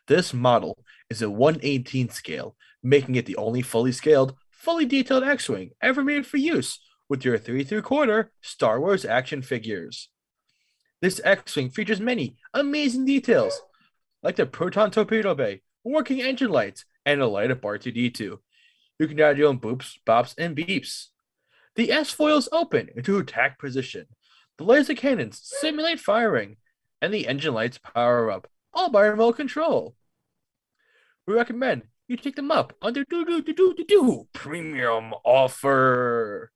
This model is a 118 scale, making it the only fully scaled, fully detailed X-Wing ever made for use with your 3 3 quarter Star Wars action figures. This X-Wing features many amazing details, like the proton torpedo bay, working engine lights, and a light up R2D2. You can add your own boops, bops, and beeps. The S foils open into attack position. The laser cannons simulate firing, and the engine lights power up, all by remote control. We recommend you take them up under do do do do do do premium offer.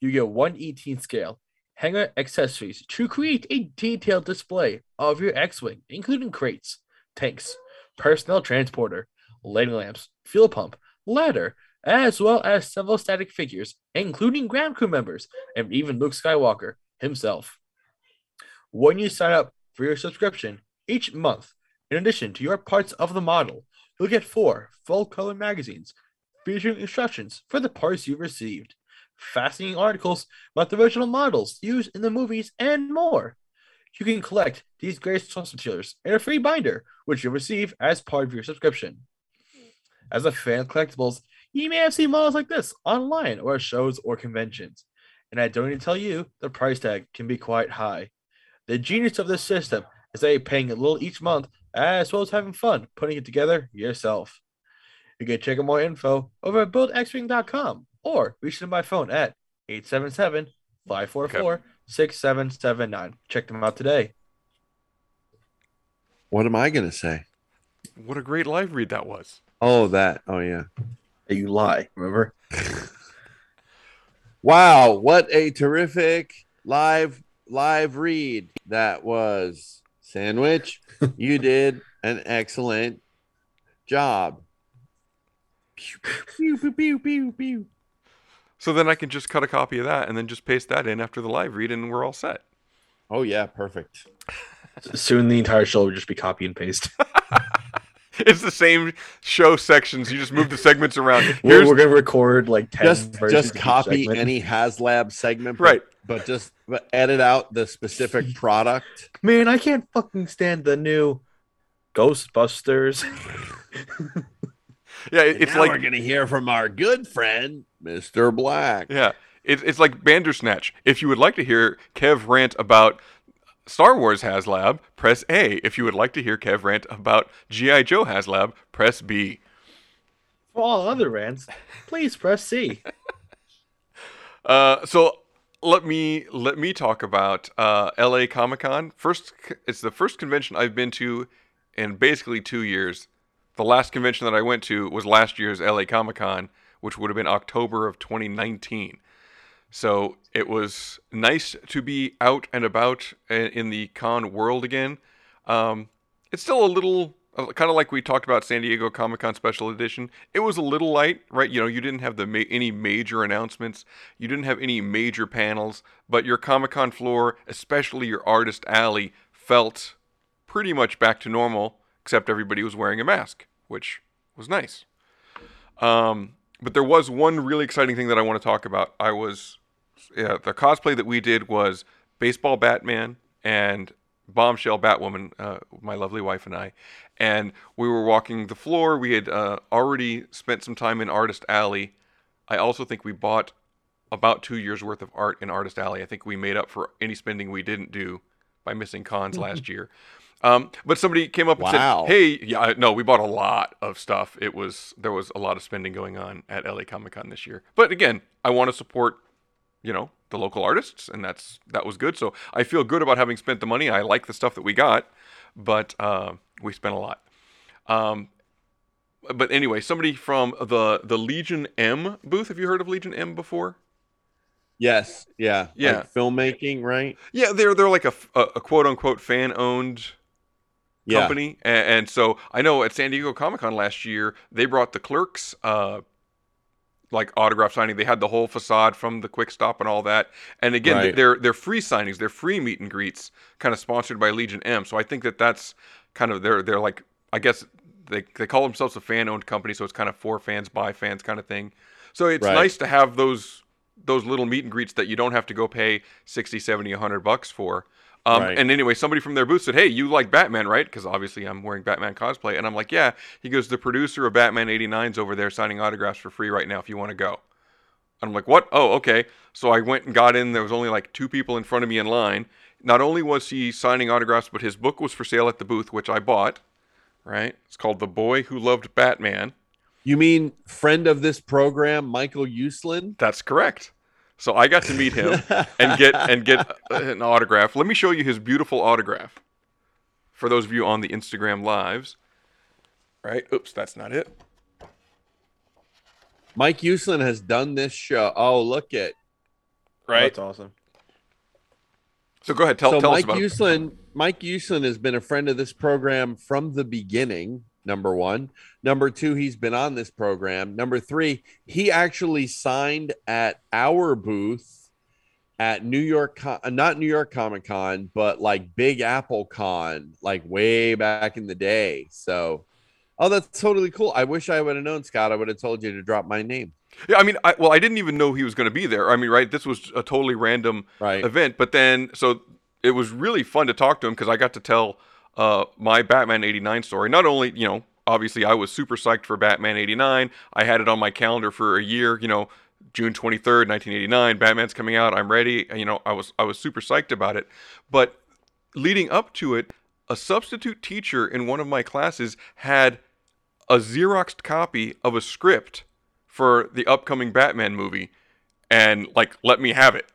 You get 118 scale hangar accessories to create a detailed display of your X-wing, including crates, tanks, personnel transporter, lighting lamps, fuel pump, ladder, as well as several static figures, including ground crew members and even Luke Skywalker himself. When you sign up for your subscription each month, in addition to your parts of the model, you'll get four full color magazines featuring instructions for the parts you've received. fascinating articles about the original models used in the movies, and more. You can collect these great source materials in a free binder, which you'll receive as part of your subscription. As a fan of collectibles, you may have seen models like this online or at shows or conventions. And I don't need to tell you, the price tag can be quite high. The genius of this system is that you're paying a little each month as well as having fun putting it together yourself. You can check out more info over at buildxwing.com or reach them by phone at 877 544 6779. Check them out today. What am I gonna say? What a great live read that was. Oh, that. Oh, yeah. You lie. Remember? (laughs) Wow, what a terrific live live read that was. Sandwich, you (laughs) did an excellent job. Pew, pew, pew, pew, pew, pew. So then I can just cut a copy of that and then just paste that in after the live read, and we're all set. Oh yeah, perfect. (laughs) Soon the entire show will just be copy and paste. (laughs) It's the same show sections. You just move the segments around. We're, Here's we're gonna record like 10 Just versions just copy segment. any HasLab segment, but, Right. But just but edit out the specific product. Man, I can't fucking stand the new Ghostbusters. (laughs) yeah, it- it's now like we're gonna hear from our good friend, Mr. Black. Yeah, it's it's like Bandersnatch. If you would like to hear Kev rant about Star Wars HasLab, press A. If you would like to hear Kev rant about GI Joe HasLab, press B. For all other rants, please press C. (laughs) Uh, so let me let me talk about uh, L.A. Comic Con. First, it's the first convention I've been to in basically two years. The last convention that I went to was last year's L.A. Comic Con, which would have been October of 2019. So it was nice to be out and about in the con world again. Um, it's still a little kind of like we talked about San Diego Comic Con Special Edition. It was a little light, right? You know, you didn't have the ma- any major announcements, you didn't have any major panels, but your Comic Con floor, especially your artist alley, felt pretty much back to normal, except everybody was wearing a mask, which was nice. Um, but there was one really exciting thing that I want to talk about. I was, yeah, the cosplay that we did was baseball Batman and bombshell Batwoman, uh, my lovely wife and I. And we were walking the floor. We had uh, already spent some time in Artist Alley. I also think we bought about two years worth of art in Artist Alley. I think we made up for any spending we didn't do by missing cons last year. Um, but somebody came up and Wow. said, "Hey, yeah, no, we bought a lot of stuff. It was there was a lot of spending going on at LA Comic Con this year. But again, I want to support, you know, the local artists, and that's that was good. So I feel good about having spent the money. I like the stuff that we got, but uh, we spent a lot. Um, but anyway, somebody from the the Legion M booth. Have you heard of Legion M before? Yes, yeah, Yeah. Like filmmaking, right? Yeah, they're they're like a a quote unquote fan owned Yeah. company, and, and so I know at San Diego Comic Con last year they brought the clerks uh, like autograph signing. They had the whole facade from the Quick Stop and all that. And again, Right. they're they're free signings, they're free meet and greets, kind of sponsored by Legion M. So I think that that's kind of they're they're like I guess they they call themselves a fan owned company, so it's kind of for fans by fans kind of thing. So it's Right. nice to have those those little meet and greets that you don't have to go pay 60, 70, 100 bucks for. Um, Right. And anyway, somebody from their booth said, "Hey, you like Batman, right?" Because obviously I'm wearing Batman cosplay, and I'm like, "Yeah." He goes, "The producer of Batman '89's over there signing autographs for free right now. If you want to go." And I'm like, "What? Oh, okay." So I went and got in. There was only like two people in front of me in line. Not only was he signing autographs, but his book was for sale at the booth, which I bought. Right? It's called The Boy Who Loved Batman. You mean friend of this program, Michael Uslan? That's correct. So I got to meet him and get (laughs) and get an autograph. Let me show you his beautiful autograph. For those of you on the Instagram lives, right? Oops, that's not it. Mike Uslan has done this show. Oh, look at Right. That's awesome. So go ahead, tell, so tell Mike us about it. Uslan, Mike Uslan has been a friend of this program from the beginning. Number one. Number two, he's been on this program. Number three, he actually signed at our booth at New York, uh, not New York Comic Con, but like Big Apple Con, like way back in the day. So, oh, that's totally cool. I wish I would have known, Scott. I would have told you to drop my name. Yeah, I mean, I, well, I didn't even know he was going to be there. I mean, right? This was a totally random Right. event, but then so it was really fun to talk to him because I got to tell uh, my Batman '89 story. Not only, you know, obviously I was super psyched for Batman '89. I had it on my calendar for a year. You know, June 23rd, 1989. Batman's coming out. I'm ready. You know, I was I was super psyched about it. But leading up to it, a substitute teacher in one of my classes had a Xeroxed copy of a script for the upcoming Batman movie and like let me have it.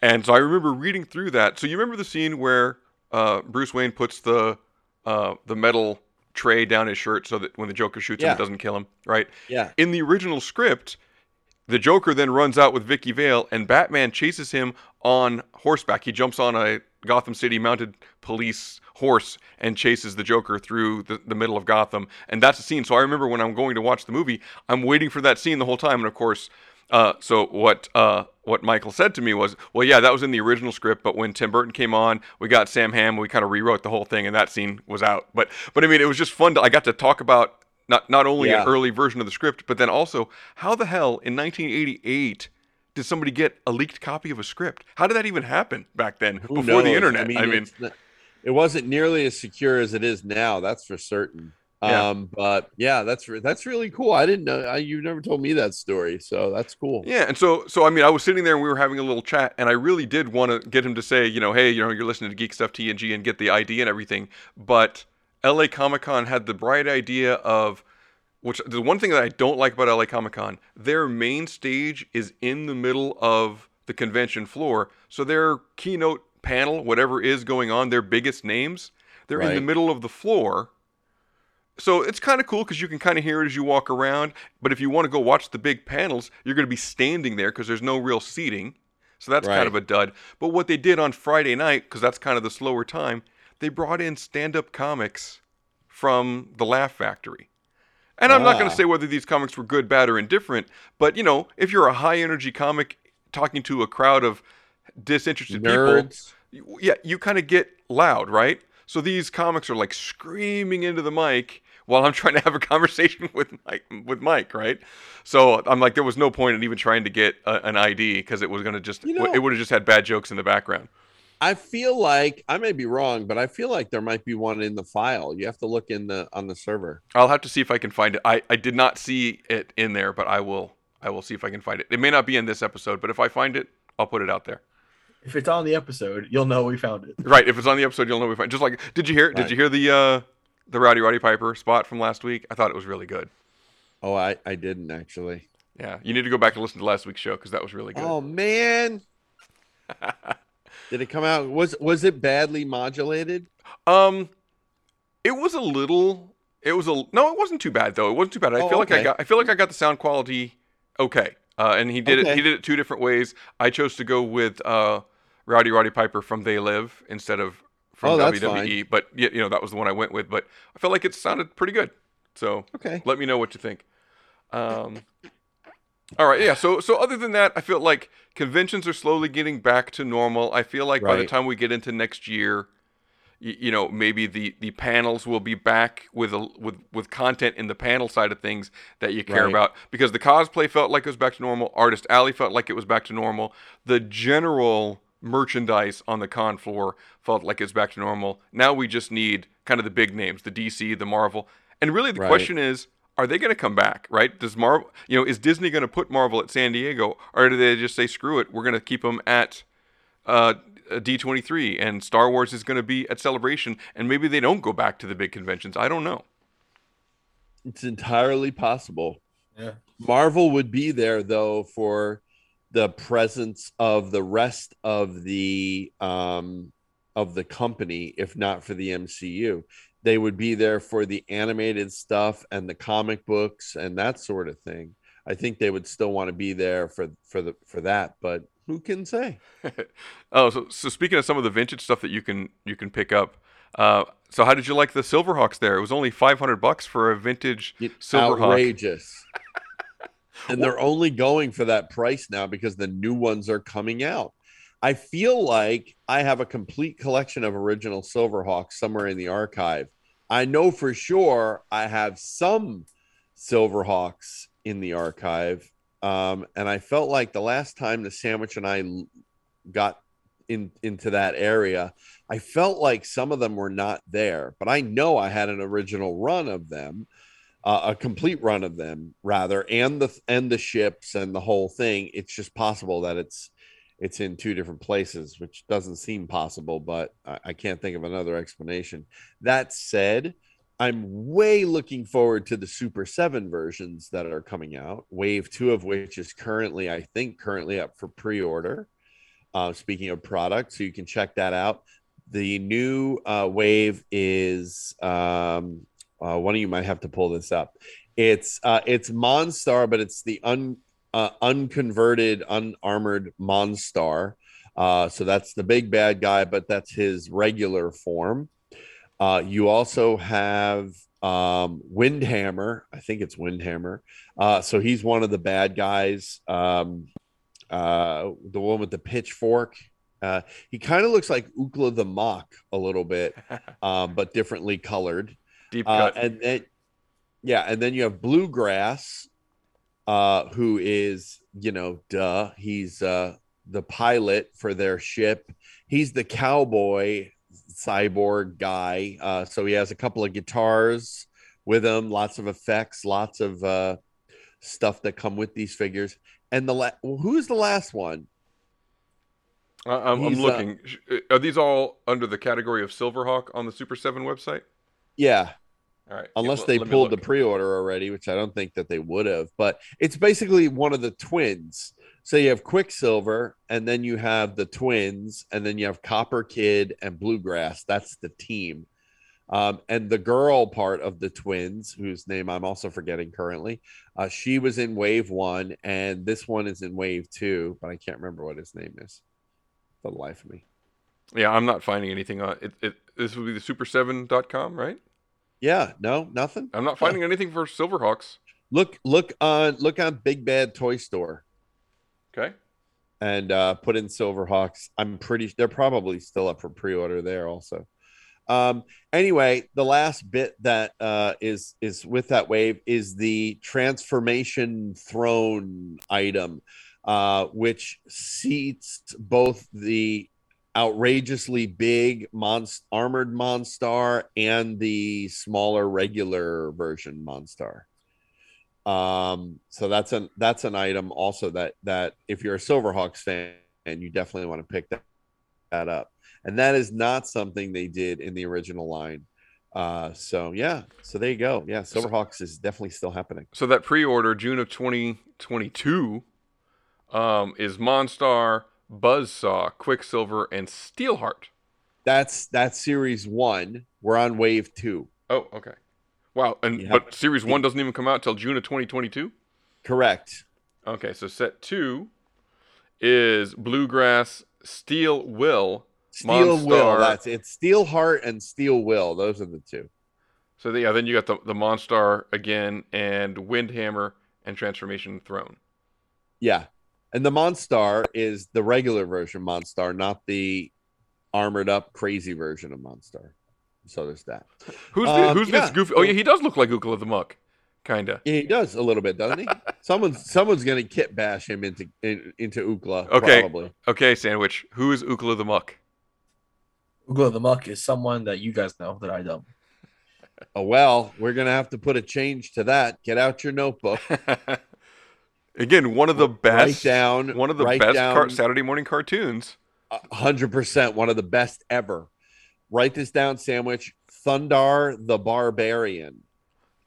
And so I remember reading through that. So you remember the scene where uh, Bruce Wayne puts the uh, the metal tray down his shirt so that when the Joker shoots him, it doesn't kill him, right? Yeah. In the original script, the Joker then runs out with Vicki Vale, and Batman chases him on horseback. He jumps on a Gotham City mounted police horse and chases the Joker through the, the middle of Gotham. And that's the scene. So I remember when I'm going to watch the movie, I'm waiting for that scene the whole time. And of course, uh, so what uh, what Michael said to me was, well, yeah, that was in the original script, but when Tim Burton came on, we got Sam Hamm, we kind of rewrote the whole thing, and that scene was out. But but I mean, it was just fun. To, I got to talk about not not only Yeah. an early version of the script, but then also how the hell in 1988 did somebody get a leaked copy of a script? How did that even happen back then Who before the internet? I mean, it's not- it wasn't nearly as secure as it is now. That's for certain. Yeah. Um, but yeah, that's re- that's really cool. I didn't know. I, you never told me that story, so that's cool. Yeah, and so so I mean, I was sitting there and we were having a little chat, and I really did want to get him to say, you know, hey, you know, you're listening to Geek Stuff TNG and get the ID and everything, but LA Comic Con had the bright idea of which the one thing that I don't like about LA Comic Con, their main stage is in the middle of the convention floor, so their keynote panel, whatever is going on, their biggest names, they're in the middle of the floor. So it's kind of cool because you can kind of hear it as you walk around. But if you want to go watch the big panels, you're going to be standing there because there's no real seating. So that's kind of a dud. But what they did on Friday night, because that's kind of the slower time, they brought in stand up comics from the Laugh Factory. And I'm not going Ah. to say whether these comics were good, bad, or indifferent, but you know, if you're a high energy comic talking to a crowd of disinterested Nerds. people, yeah, you kind of get loud, right? So these comics are like screaming into the mic while I'm trying to have a conversation (laughs) with Mike, with Mike, right? So I'm like, there was no point in even trying to get a, an ID because it was going to just, You know- it would have just had bad jokes in the background. I feel like I may be wrong, but I feel like there might be one in the file. You have to look in the on the server. I'll have to see if I can find it. I, I did not see it in there, but I will I will see if I can find it. It may not be in this episode, but if I find it, I'll put it out there. If it's on the episode, you'll know we found it. Right. If it's on the episode, you'll know we find. Just like, did you hear? Did you hear the uh, the Rowdy Roddy Piper spot from last week? I thought it was really good. Oh, I I didn't actually. Yeah, you need to go back and listen to last week's show because that was really good. Oh man. (laughs) Did it come out? Was was it badly modulated? Um, it was a little. It was a no. It wasn't too bad though. It wasn't too bad. I Oh, feel like I got. I feel like I got the sound quality okay. Uh, and he did it. He did it two different ways. I chose to go with uh, Rowdy Roddy Piper from They Live instead of from Oh, that's WWE. But you know that was the one I went with. But I felt like it sounded pretty good. So Okay. let me know what you think. Um, all right, yeah. So so other than that, I feel like conventions are slowly getting back to normal. I feel like by the time we get into next year, you, you know, maybe the the panels will be back with a with with content in the panel side of things that you care Right. about because the cosplay felt like it was back to normal. Artist Alley felt like it was back to normal. The general merchandise on the con floor felt like it's back to normal. Now we just need kind of the big names, the DC, the Marvel. And really the Right. question is are they going to come back, right? Does Marvel, you know, is Disney going to put Marvel at San Diego or do they just say screw it, we're going to keep them at uh, D23 and Star Wars is going to be at Celebration and maybe they don't go back to the big conventions. I don't know. It's entirely possible. Yeah. Marvel would be there though for the presence of the rest of the um of the company if not for the MCU. They would be there for the animated stuff and the comic books and that sort of thing. I think they would still want to be there for for the for that, but who can say? (laughs) oh, so so speaking of some of the vintage stuff that you can you can pick up. Uh, so how did you like the Silverhawks there? It was only 500 bucks for a vintage Silverhawk. Outrageous. (laughs) and they're only going for that price now because the new ones are coming out. I feel like I have a complete collection of original Silverhawks somewhere in the archive. I know for sure I have some Silverhawks in the archive. um, and I felt like the last time the sandwich and I got in into that area, I felt like some of them were not there. But I know I had an original run of them, uh, a complete run of them rather, and the and the ships and the whole thing. It's just possible that it's it's in two different places, which doesn't seem possible, but I, I can't think of another explanation. That said, I'm way looking forward to the Super 7 versions that are coming out. Wave 2 of which is currently, I think, currently up for pre order. Uh, speaking of products, so you can check that out. The new uh, Wave is um, uh, one of you might have to pull this up. It's uh, it's Monstar, but it's the un uh, unconverted, unarmored Monstar. Uh, so that's the big bad guy, but that's his regular form. Uh, you also have um, Windhammer. I think it's Windhammer. Uh, so he's one of the bad guys. Um, uh, the one with the pitchfork. Uh, he kind of looks like Ookla the Mok a little bit, (laughs) um, but differently colored. Deep Uh, and then, yeah, and then you have Bluegrass, uh, who is, you know, duh, he's uh, the pilot for their ship. He's the cowboy cyborg guy. Uh, so he has a couple of guitars with him, lots of effects, lots of uh, stuff that come with these figures. And the la- who's the last one? I- I'm, I'm uh, looking. Are these all under the category of Silverhawk on the Super Seven website? Yeah. All right. Unless Yeah, they pulled the pre-order already, which I don't think that they would have. But it's basically one of the twins. So you have Quicksilver, and then you have the twins, and then you have Copper Kid and Bluegrass. That's the team. Um, and the girl part of the twins, whose name I'm also forgetting currently, uh, she was in Wave One, and this one is in Wave Two, but I can't remember what his name is. For the life of me. Yeah, I'm not finding anything on it. it this would be the super7.com, right? Yeah, no, nothing. I'm not finding anything for Silverhawks. Look, look on look on Big Bad Toy Store. Okay. and uh, put in Silverhawks. I'm pretty they're probably still up for pre-order there also. Um, anyway, the last bit that uh, is is with that wave is the transformation throne item, uh, which seats both the outrageously big monst- armored Monstar and the smaller regular version Monstar. Um, so that's an that's an item also that that if you're a Silverhawks fan, you definitely want to pick that, that up. And that is not something they did in the original line. Uh, so yeah, so there you go. Yeah, Silverhawks is definitely still happening. So that pre-order June of 2022 um, is Monstar, Buzzsaw, Quicksilver, and Steelheart. That's that's series one. We're on wave two. Oh, okay. Wow, and Yeah. but Series One doesn't even come out till June of 2022. Correct. Okay, so set two is Bluegrass, Steel Will, Steel Will. Monstar. That's it. Steel Heart and Steel Will. Those are the two. So the, yeah, then you got the the Monstar again, and Windhammer and Transformation Throne. Yeah. And the Monstar is the regular version Monstar, not the armored up crazy version of Monstar. So there's that. Who's the, Um, who's yeah. this goofy? Oh yeah, he does look like Ookla the Muck, kinda. Yeah, he does a little bit, doesn't he? (laughs) someone's someone's gonna kit bash him into in, into Ookla. Okay, Probably. okay, sandwich. Who is Ookla the Muck? Ookla the Muck is someone that you guys know that I don't. Oh well, we're gonna have to put a change to that. Get out your notebook. (laughs) Again, one of the Write best, down- one of the best car- Saturday morning cartoons. hundred percent one of the best ever. Write this down, sandwich. Thundarr the Barbarian.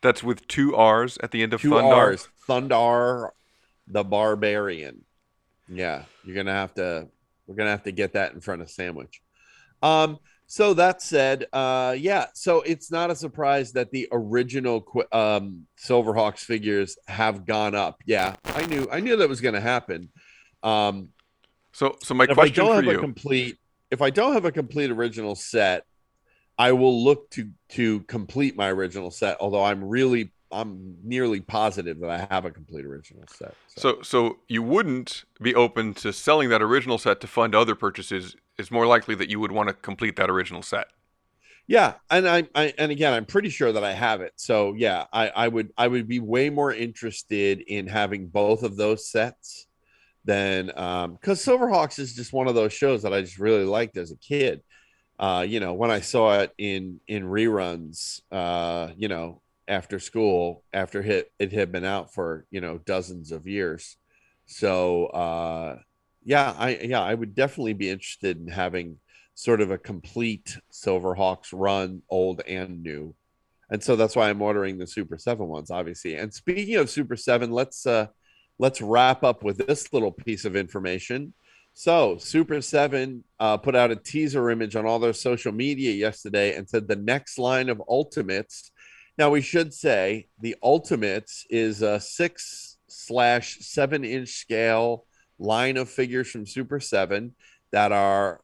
That's with two R's at the end of Two Thundarr. R's. Thundarr the Barbarian. Yeah, you're gonna have to. We're gonna have to get that in front of sandwich. Um. So that said, uh, yeah. So it's not a surprise that the original um, Silverhawks figures have gone up. Yeah, I knew. I knew that was gonna happen. Um, so, so my if I question don't for have you- a complete, if I don't have a complete original set, I will look to to complete my original set. Although I'm really, I'm nearly positive that I have a complete original set. So, so you wouldn't be open to selling that original set to fund other purchases. It's more likely that you would want to complete that original set. Yeah, and I, I and again, I'm pretty sure that I have it. So yeah, I, I would I would be way more interested in having both of those sets than um because Silverhawks is just one of those shows that I just really liked as a kid. Uh, you know, when I saw it in in reruns, uh, you know, after school, after hit it had been out for you know dozens of years. So uh, yeah, I yeah I would definitely be interested in having sort of a complete Silverhawks run, old and new. And so that's why I'm ordering the Super Seven ones, obviously. And speaking of Super 7, let's uh let's wrap up with this little piece of information. So Super 7 uh, put out a teaser image on all their social media yesterday and said the next line of Ultimates. Now we should say the Ultimates is a six slash seven inch scale line of figures from Super 7 that are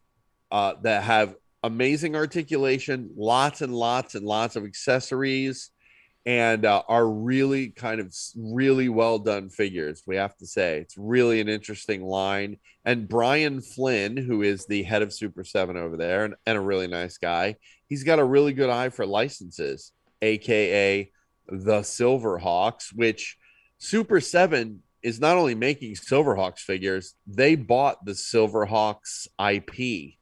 uh, that have amazing articulation, lots and lots and lots of accessories, and uh, are really kind of really well done figures. We have to say it's really an interesting line. And Brian Flynn, who is the head of Super Seven over there, and, and a really nice guy, he's got a really good eye for licenses, aka the Silverhawks, which Super Seven is not only making Silverhawks figures, they bought the Silverhawks IP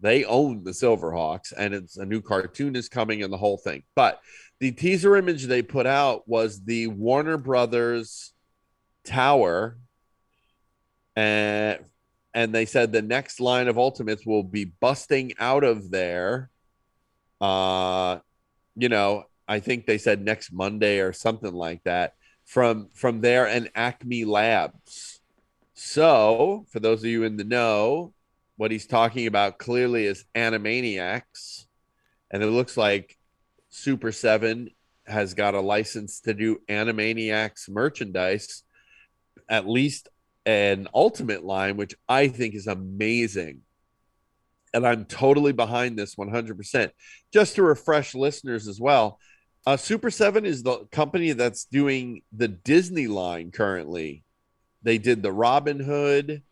they own the Silverhawks, and it's a new cartoon is coming and the whole thing. But the teaser image they put out was the Warner Brothers Tower, and and they said the next line of Ultimates will be busting out of there. Uh, you know, I think they said next Monday or something like that. From from there and Acme Labs. So, for those of you in the know, what he's talking about clearly is Animaniacs, and it looks like Super Seven has got a license to do Animaniacs merchandise, at least an Ultimate line, which I think is amazing. And I'm totally behind this 100%. Just to refresh listeners as well, uh, Super 7 is the company that's doing the Disney line currently. They did the Robin Hood,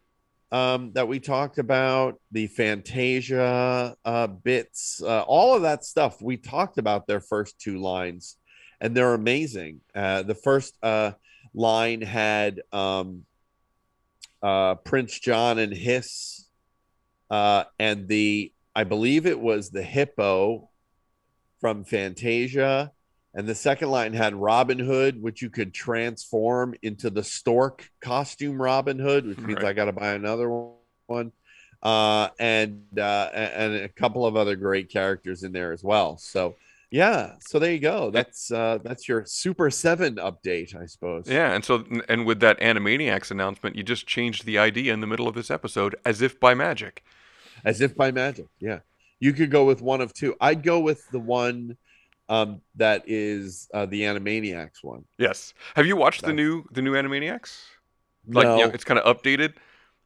um, that we talked about, the Fantasia uh, bits, uh, all of that stuff. We talked about their first two lines, and they're amazing. Uh, the first uh, line had um, uh, Prince John and Hiss, uh, and the I believe it was the hippo from Fantasia. And the second line had Robin Hood, which you could transform into the stork costume Robin Hood, which means Right. I got to buy another one. Uh, and uh, and a couple of other great characters in there as well. So yeah, so there you go. That's uh, that's your Super Seven update, I suppose. Yeah, and so and with that Animaniacs announcement, you just changed the idea in the middle of this episode, as if by magic. As if by magic. Yeah, you could go with one of two. I'd go with the one um, that is uh, the Animaniacs one. Yes. Have you watched the new the new Animaniacs? Like you know, No. it's kind of updated.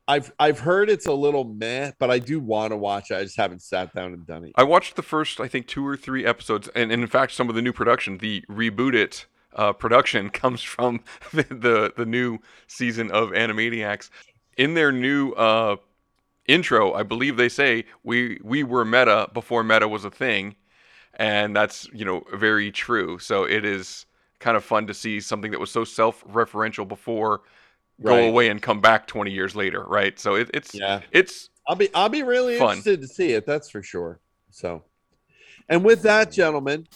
I've I've heard it's a little meh, but I do want to watch it. I just haven't sat down and done it. I watched the first, I think, two or three episodes, and, and in fact, some of the new production, the reboot it uh, production, (laughs) comes from (laughs) the, the the new season of Animaniacs. In their new uh, intro, I believe they say we we were meta before meta was a thing, and that's you know very true. So it is kind of fun to see something that was so self-referential before go Right. away and come back 20 years later, right? So it, it's Yeah. it's I'll be I'll be really Fun. interested to see it. That's for sure. So, and with that, gentlemen,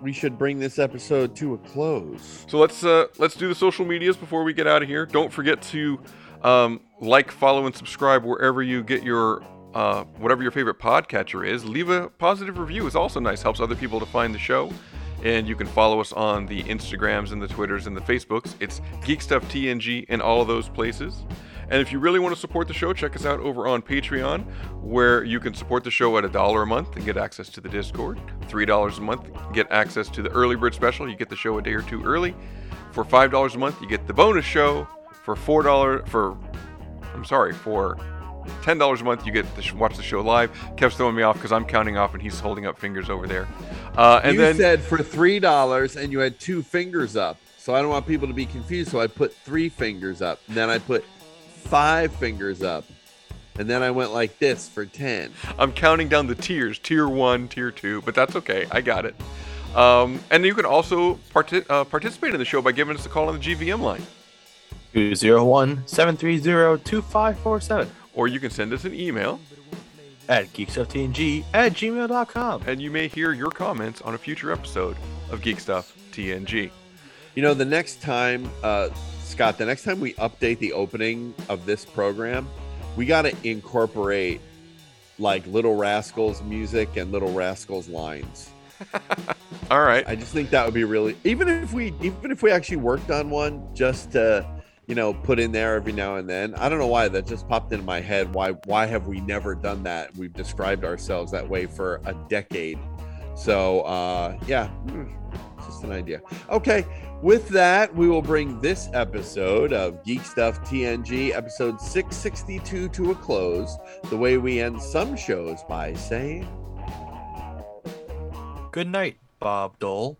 we should bring this episode to a close. So let's uh, let's do the social medias before we get out of here. Don't forget to um, like, follow, and subscribe wherever you get your uh, whatever your favorite podcatcher is. Leave a positive review is also nice. Helps other people to find the show. And you can follow us on the Instagrams and the Twitters and the Facebooks. It's Geek Stuff TNG in all of those places. And if you really want to support the show, check us out over on Patreon, where you can support the show at a dollar a month and get access to the Discord. Three dollars a month, get access to the early bird special. You get the show a day or two early. For five dollars a month, you get the bonus show. For four dollar for, I'm sorry, for ten dollars a month, you get to sh- watch the show live. Kev's throwing me off because I'm counting off and he's holding up fingers over there. Uh, and you then said for three dollars, and you had two fingers up. So I don't want people to be confused. So I put three fingers up, and then I put five fingers up. and then I went like this for 10. I'm counting down the tiers tier one, tier two, but that's okay. I got it. Um, and you can also parti- uh, participate in the show by giving us a call on the GVM line. 201 730 2547. Or you can send us an email at geekstufftng at gmail.com. and you may hear your comments on a future episode of Geek Stuff TNG. You know, the next time, uh, Scott, the next time we update the opening of this program, we got to incorporate like Little Rascals music and Little Rascals lines. (laughs) All right. I just think that would be really even if we even if we actually worked on one just to you know put in there every now and then. I don't know why that just popped into my head. Why why have we never done that? We've described ourselves that way for a decade. So uh yeah, hmm, just an idea. Okay, with that, we will bring this episode of Geek Stuff TNG, episode 662, to a close. The way we end some shows by saying. Good night, Bob Dole.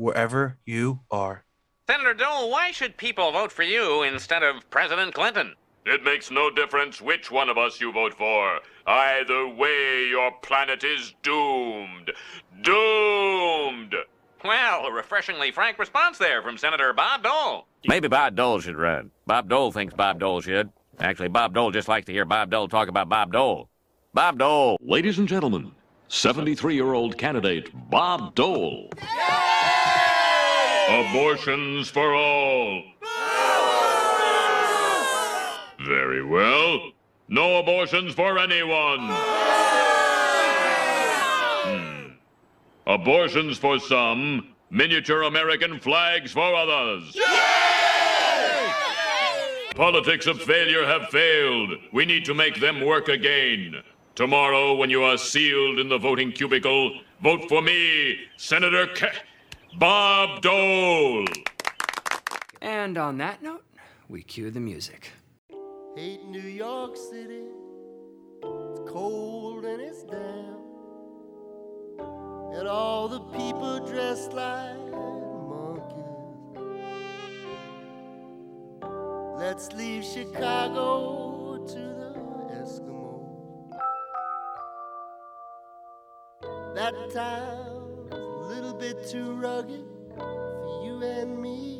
Wherever you are. Senator Dole, why should people vote for you instead of President Clinton? It makes no difference which one of us you vote for. Either way, your planet is doomed. Doomed! Well, a refreshingly frank response there from Senator Bob Dole. Maybe Bob Dole should run. Bob Dole thinks Bob Dole should. Actually, Bob Dole just likes to hear Bob Dole talk about Bob Dole. Bob Dole. Ladies and gentlemen, 73 year old candidate Bob Dole. Abortions for all. Very well. No abortions for anyone. Hmm. Abortions for some, miniature American flags for others. Politics of failure have failed. We need to make them work again. Tomorrow, when you are sealed in the voting cubicle, vote for me, Senator K- Bob Dole. And on that note, we cue the music. Hate New York City. It's cold and it's damp. And all the people dressed like monkeys. Let's leave Chicago to the Eskimos. That town's a little bit too rugged for you and me,